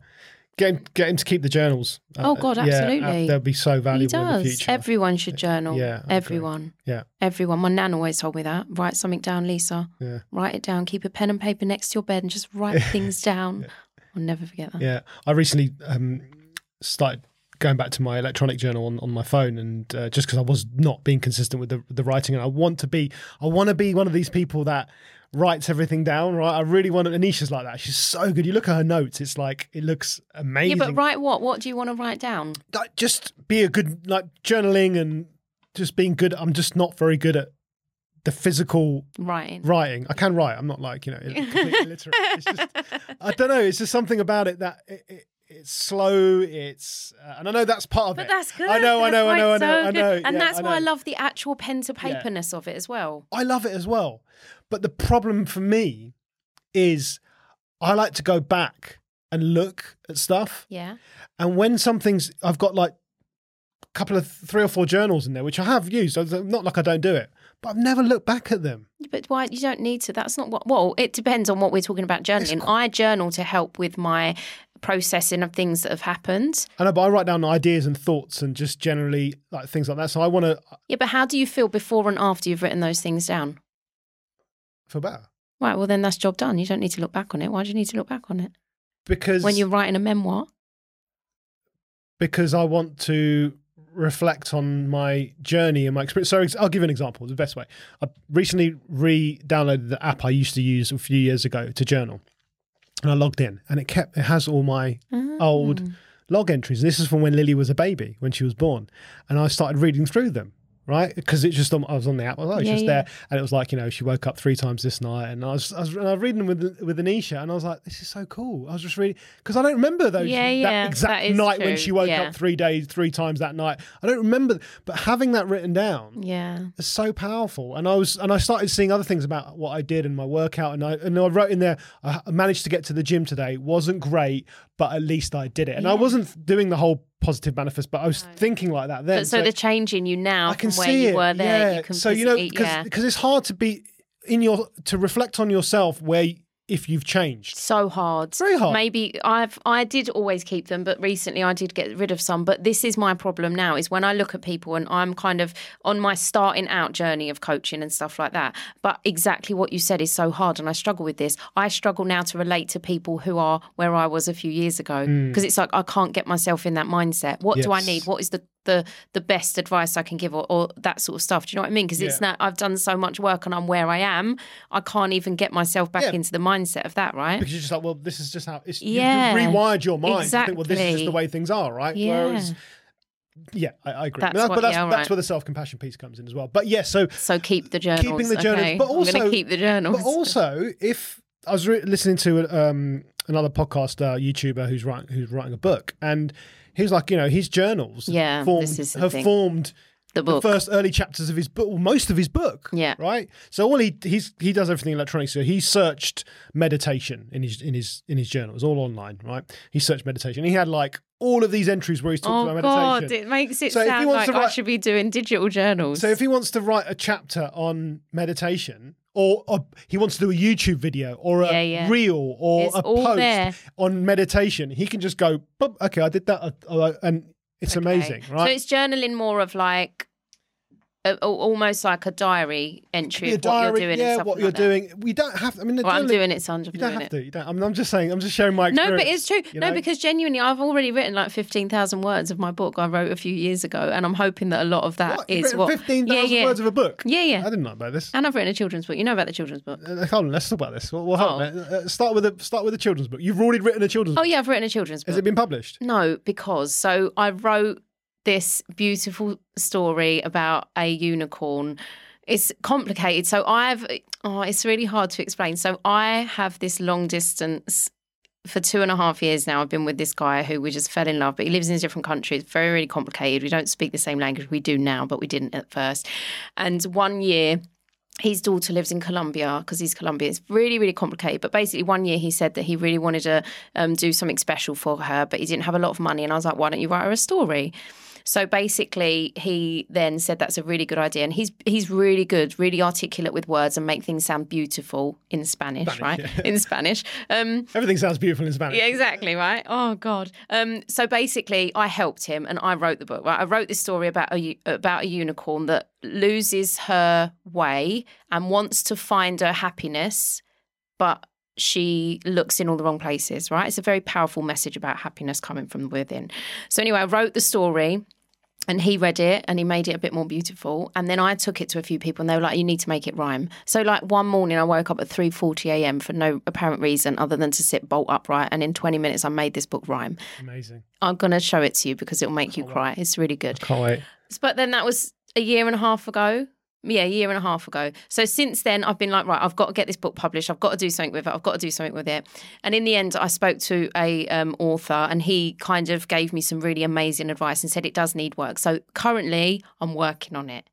Get him, get him to keep the journals. Uh, oh, God, uh, yeah, absolutely. they'll be so He valuable in the does. future. Everyone should journal. Yeah, I agree. Everyone. Yeah. Everyone. My nan always told me that. Write something down, Lisa. Yeah. Write it down. Keep a pen and paper next to your bed and just write things down. I'll never forget that. Yeah, I recently um, started going back to my electronic journal on, on my phone, and uh, just because I was not being consistent with the the writing, and I want to be, I want to be one of these people that writes everything down. Right, I really want. to Anisha's like that. She's so good. You look at her notes; it's like it looks amazing Yeah, but write what? What do you want to write down? Like, just be a good like journaling and just being good. I'm just not very good at the physical Writing. writing. I can write. I'm not like you know completely illiterate. It's just I don't know. It's just something about it that it, it, it's slow. It's uh, and I know that's part of But it. that's good. I know, I That's know, I know, I know, so I good. know. And yeah, that's why I love the actual pen to paperness of it as well. I love it as well. But the problem for me is I like to go back and look at stuff. Yeah. And when something's, I've got like a couple of three or four journals in there, which I have used. Not like I don't do it, but I've never looked back at them. But why you don't need to? That's not what. Well, it depends on what we're talking about journaling. I journal to help with my processing of things that have happened. I know, but I write down ideas and thoughts and just generally like things like that. So I want to Yeah, but how do you feel before and after you've written those things down? feel better Right. Well, then that's job done. You don't need to look back on it. Why do you need to look back on it because when you're writing a memoir? because I want to reflect on my journey and my experience. So I'll give an example, the best way. I recently re-downloaded the app I used to use a few years ago to journal. And I logged in and it kept it has all my old Mm. log entries. This is from when Lily was a baby, when she was born. And I started reading through them, right? Because it's just on, I was on the app, oh, I was Yeah, just yeah. there. And it was like, you know, she woke up three times this night. And I was, I was, and I was reading with with Anisha and I was like, this is so cool. I was just reading, because I don't remember those, Yeah, that exact that night when she woke up three days, three times that night. I don't remember, but having that written down Yeah. is so powerful. And I was, and I started seeing other things about what I did and my workout. And I, and I wrote in there, I managed to get to the gym today. wasn't great, but at least I did it. And I wasn't doing the whole positive manifest, but I was thinking like that then. But so, the change in you now I can from where see you it. were there, yeah. you can so you know because yeah. because it's hard to be in your to reflect on yourself where if you've changed. so hard. Very hard. Maybe I've I did always keep them, but recently I did get rid of some. But this is my problem now: is when I look at people and I'm kind of on my starting out journey of coaching and stuff like that. But exactly what you said is so hard, and I struggle with this. I struggle now to relate to people who are where I was a few years ago hmm. because it's like I can't get myself in that mindset. What do I need? What is the the the best advice I can give, or, or that sort of stuff? Do you know what I mean? Because it's Yeah. not. I've done so much work and I'm where I am. I can't even get myself back Yeah. into the mindset of that. Right? Because you're just like, well, this is just how it's Yeah. you've rewired your mind. to think, well, this is just the way things are, right? Yeah. Whereas yeah, I, I agree. That's But that- what- but that's, yeah, that's right. where the self compassion piece comes in as well. But yes, so So keep the journals. keeping the journals, okay. but also keep the journals. But also, if I was re- listening to um, another podcast uh, YouTuber who's writing who's writing a book, and he was like, you know, his journals Yeah, formed, this is the have thing. formed the book. the first early chapters of his book, well, most of his book. Yeah. Right. So all he he's he does everything electronically. So he searched meditation in his in his in his journal. It was all online. Right. He searched meditation. He had like all of these entries where he's talking oh about meditation. God, it makes it So if he sound wants like to I should be doing digital journals. So if he wants to write a chapter on meditation, or, or he wants to do a YouTube video, or a Yeah, yeah. reel, or It's a post there. on meditation, he can just go, okay, I did that, uh, uh, and it's Okay. amazing, So it's journaling more of like. A, almost like a diary entry Your of what diary, you're doing. yeah, and stuff what like you're that. doing. We don't have. I mean, Well, I'm doing it, Sandra. You don't have it. to. You don't. I'm, I'm just saying. I'm just sharing my No, but it's true. you No, because genuinely, I've already written like fifteen thousand words of my book I wrote a few years ago, and I'm hoping that a lot of that What? is what. fifteen thousand yeah, yeah. words of a book. Yeah, yeah. I didn't know about this. And I've written a children's book. You know about the children's book? Uh, hold on, let's talk about this. Well, well, hold Oh. Uh, start with a start with a children's book. You've already written a children's Oh book. yeah, I've written a children's book. Has it been published? No, because so I wrote this beautiful story about a unicorn. It's complicated. So I've oh, it's really hard to explain. So I have this long distance for two and a half years now. I've been with this guy who we just fell in love, but he lives in a different country. It's very, really complicated. We don't speak the same language. We do now, but we didn't at first. And one year his daughter lives in Colombia because he's Colombian. It's really, really complicated. But basically, one year he said that he really wanted to um, do something special for her, but he didn't have a lot of money. And I was like, why don't you write her a story? So basically, he then said that's a really good idea, and he's he's really good, really articulate with words and make things sound beautiful in Spanish, right? In Spanish. Um, Everything sounds beautiful in Spanish. yeah, exactly, right? Oh god. Um, so basically, I helped him, and I wrote the book. Right, I wrote this story about a about a unicorn that loses her way and wants to find her happiness, but she looks in all the wrong places. Right? It's a very powerful message about happiness coming from within. So anyway, I wrote the story. And he read it and he made it a bit more beautiful. And then I took it to a few people and they were like, you need to make it rhyme. So like one morning I woke up at 3.40 a.m. for no apparent reason other than to sit bolt upright. And in 20 minutes I made this book rhyme. Amazing. I'm going to show it to you because it'll make you cry. It's really good. Can't wait. But then that was a year and a half ago. Yeah, a year and a half ago. So since then, I've been like, right, I've got to get this book published. I've got to do something with it. I've got to do something with it. And in the end, I spoke to a um, author, and he kind of gave me some really amazing advice and said it does need work. So currently, I'm working on it.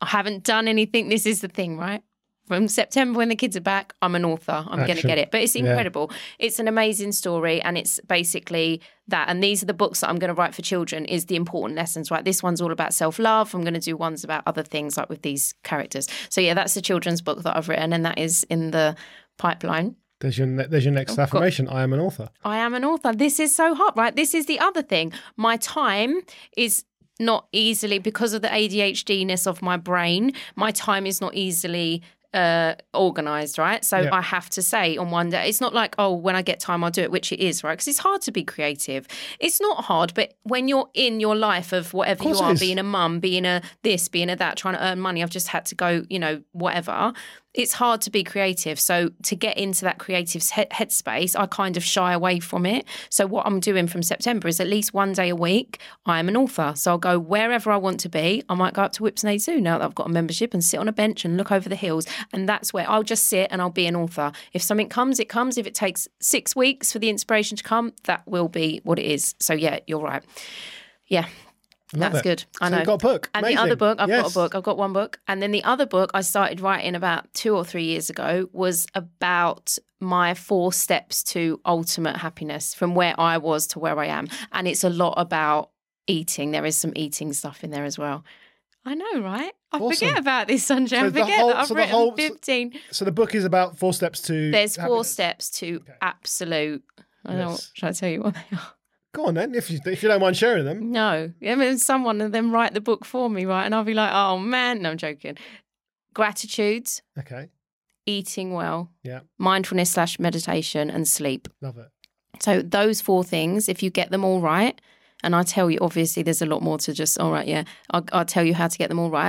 I haven't done anything. This is the thing, right? From September, when the kids are back, I'm an author. I'm going to get it. But it's Yeah. incredible. It's an amazing story, and it's basically that. And these are the books that I'm going to write for children. Is the important lessons, right? This one's all about self love. I'm going to do ones about other things, like with these characters. So yeah, that's the children's book that I've written, and that is in the pipeline. There's your ne- there's your next Oh, affirmation. I am an author. I am an author. This is so hot, right? This is the other thing. My time is not easily because of the ADHD ness of my brain. My time is not easily uh organized right? So Yeah. i have to say on one day it's not like oh when i get time i'll do it which it is right? Because it's hard to be creative. It's not hard but when you're in your life of whatever you are being a mum being a this being a that trying to earn money i've just had to go you know whatever it's hard to be creative. So to get into that creative headspace, I kind of shy away from it. So what I'm doing from September is at least one day a week, I'm an author. So I'll go wherever I want to be. I might go up to Whipsnade Zoo now that I've got a membership and sit on a bench and look over the hills. And that's where I'll just sit and I'll be an author. If something comes, it comes. If it takes six weeks for the inspiration to come, that will be what it is. So yeah, you're right. Yeah. That's it. good. I So know. you've got a book. And Amazing. the other book, I've got a book. I've got one book. And then the other book I started writing about two or three years ago was about my four steps to ultimate happiness from where I was to where I am. And it's a lot about eating. There is some eating stuff in there as well. I know, right? I Awesome. forget about this, Sunjay. So I forget whole- that I've so written whole- 15. So the book is about four steps to. There's four steps to Okay. absolute. I don't know. Yes. Should I tell you what they are? Go on then, if you if you don't mind sharing them. No, I mean, someone of them write the book for me, right? And I'll be like, oh man, no, I'm joking. Gratitudes, Okay, eating well, Yeah. mindfulness slash meditation, and sleep. love it. So those four things, if you get them all right, and I tell you, obviously, there's a lot more to just all right, yeah. I'll, I'll tell you how to get them all right.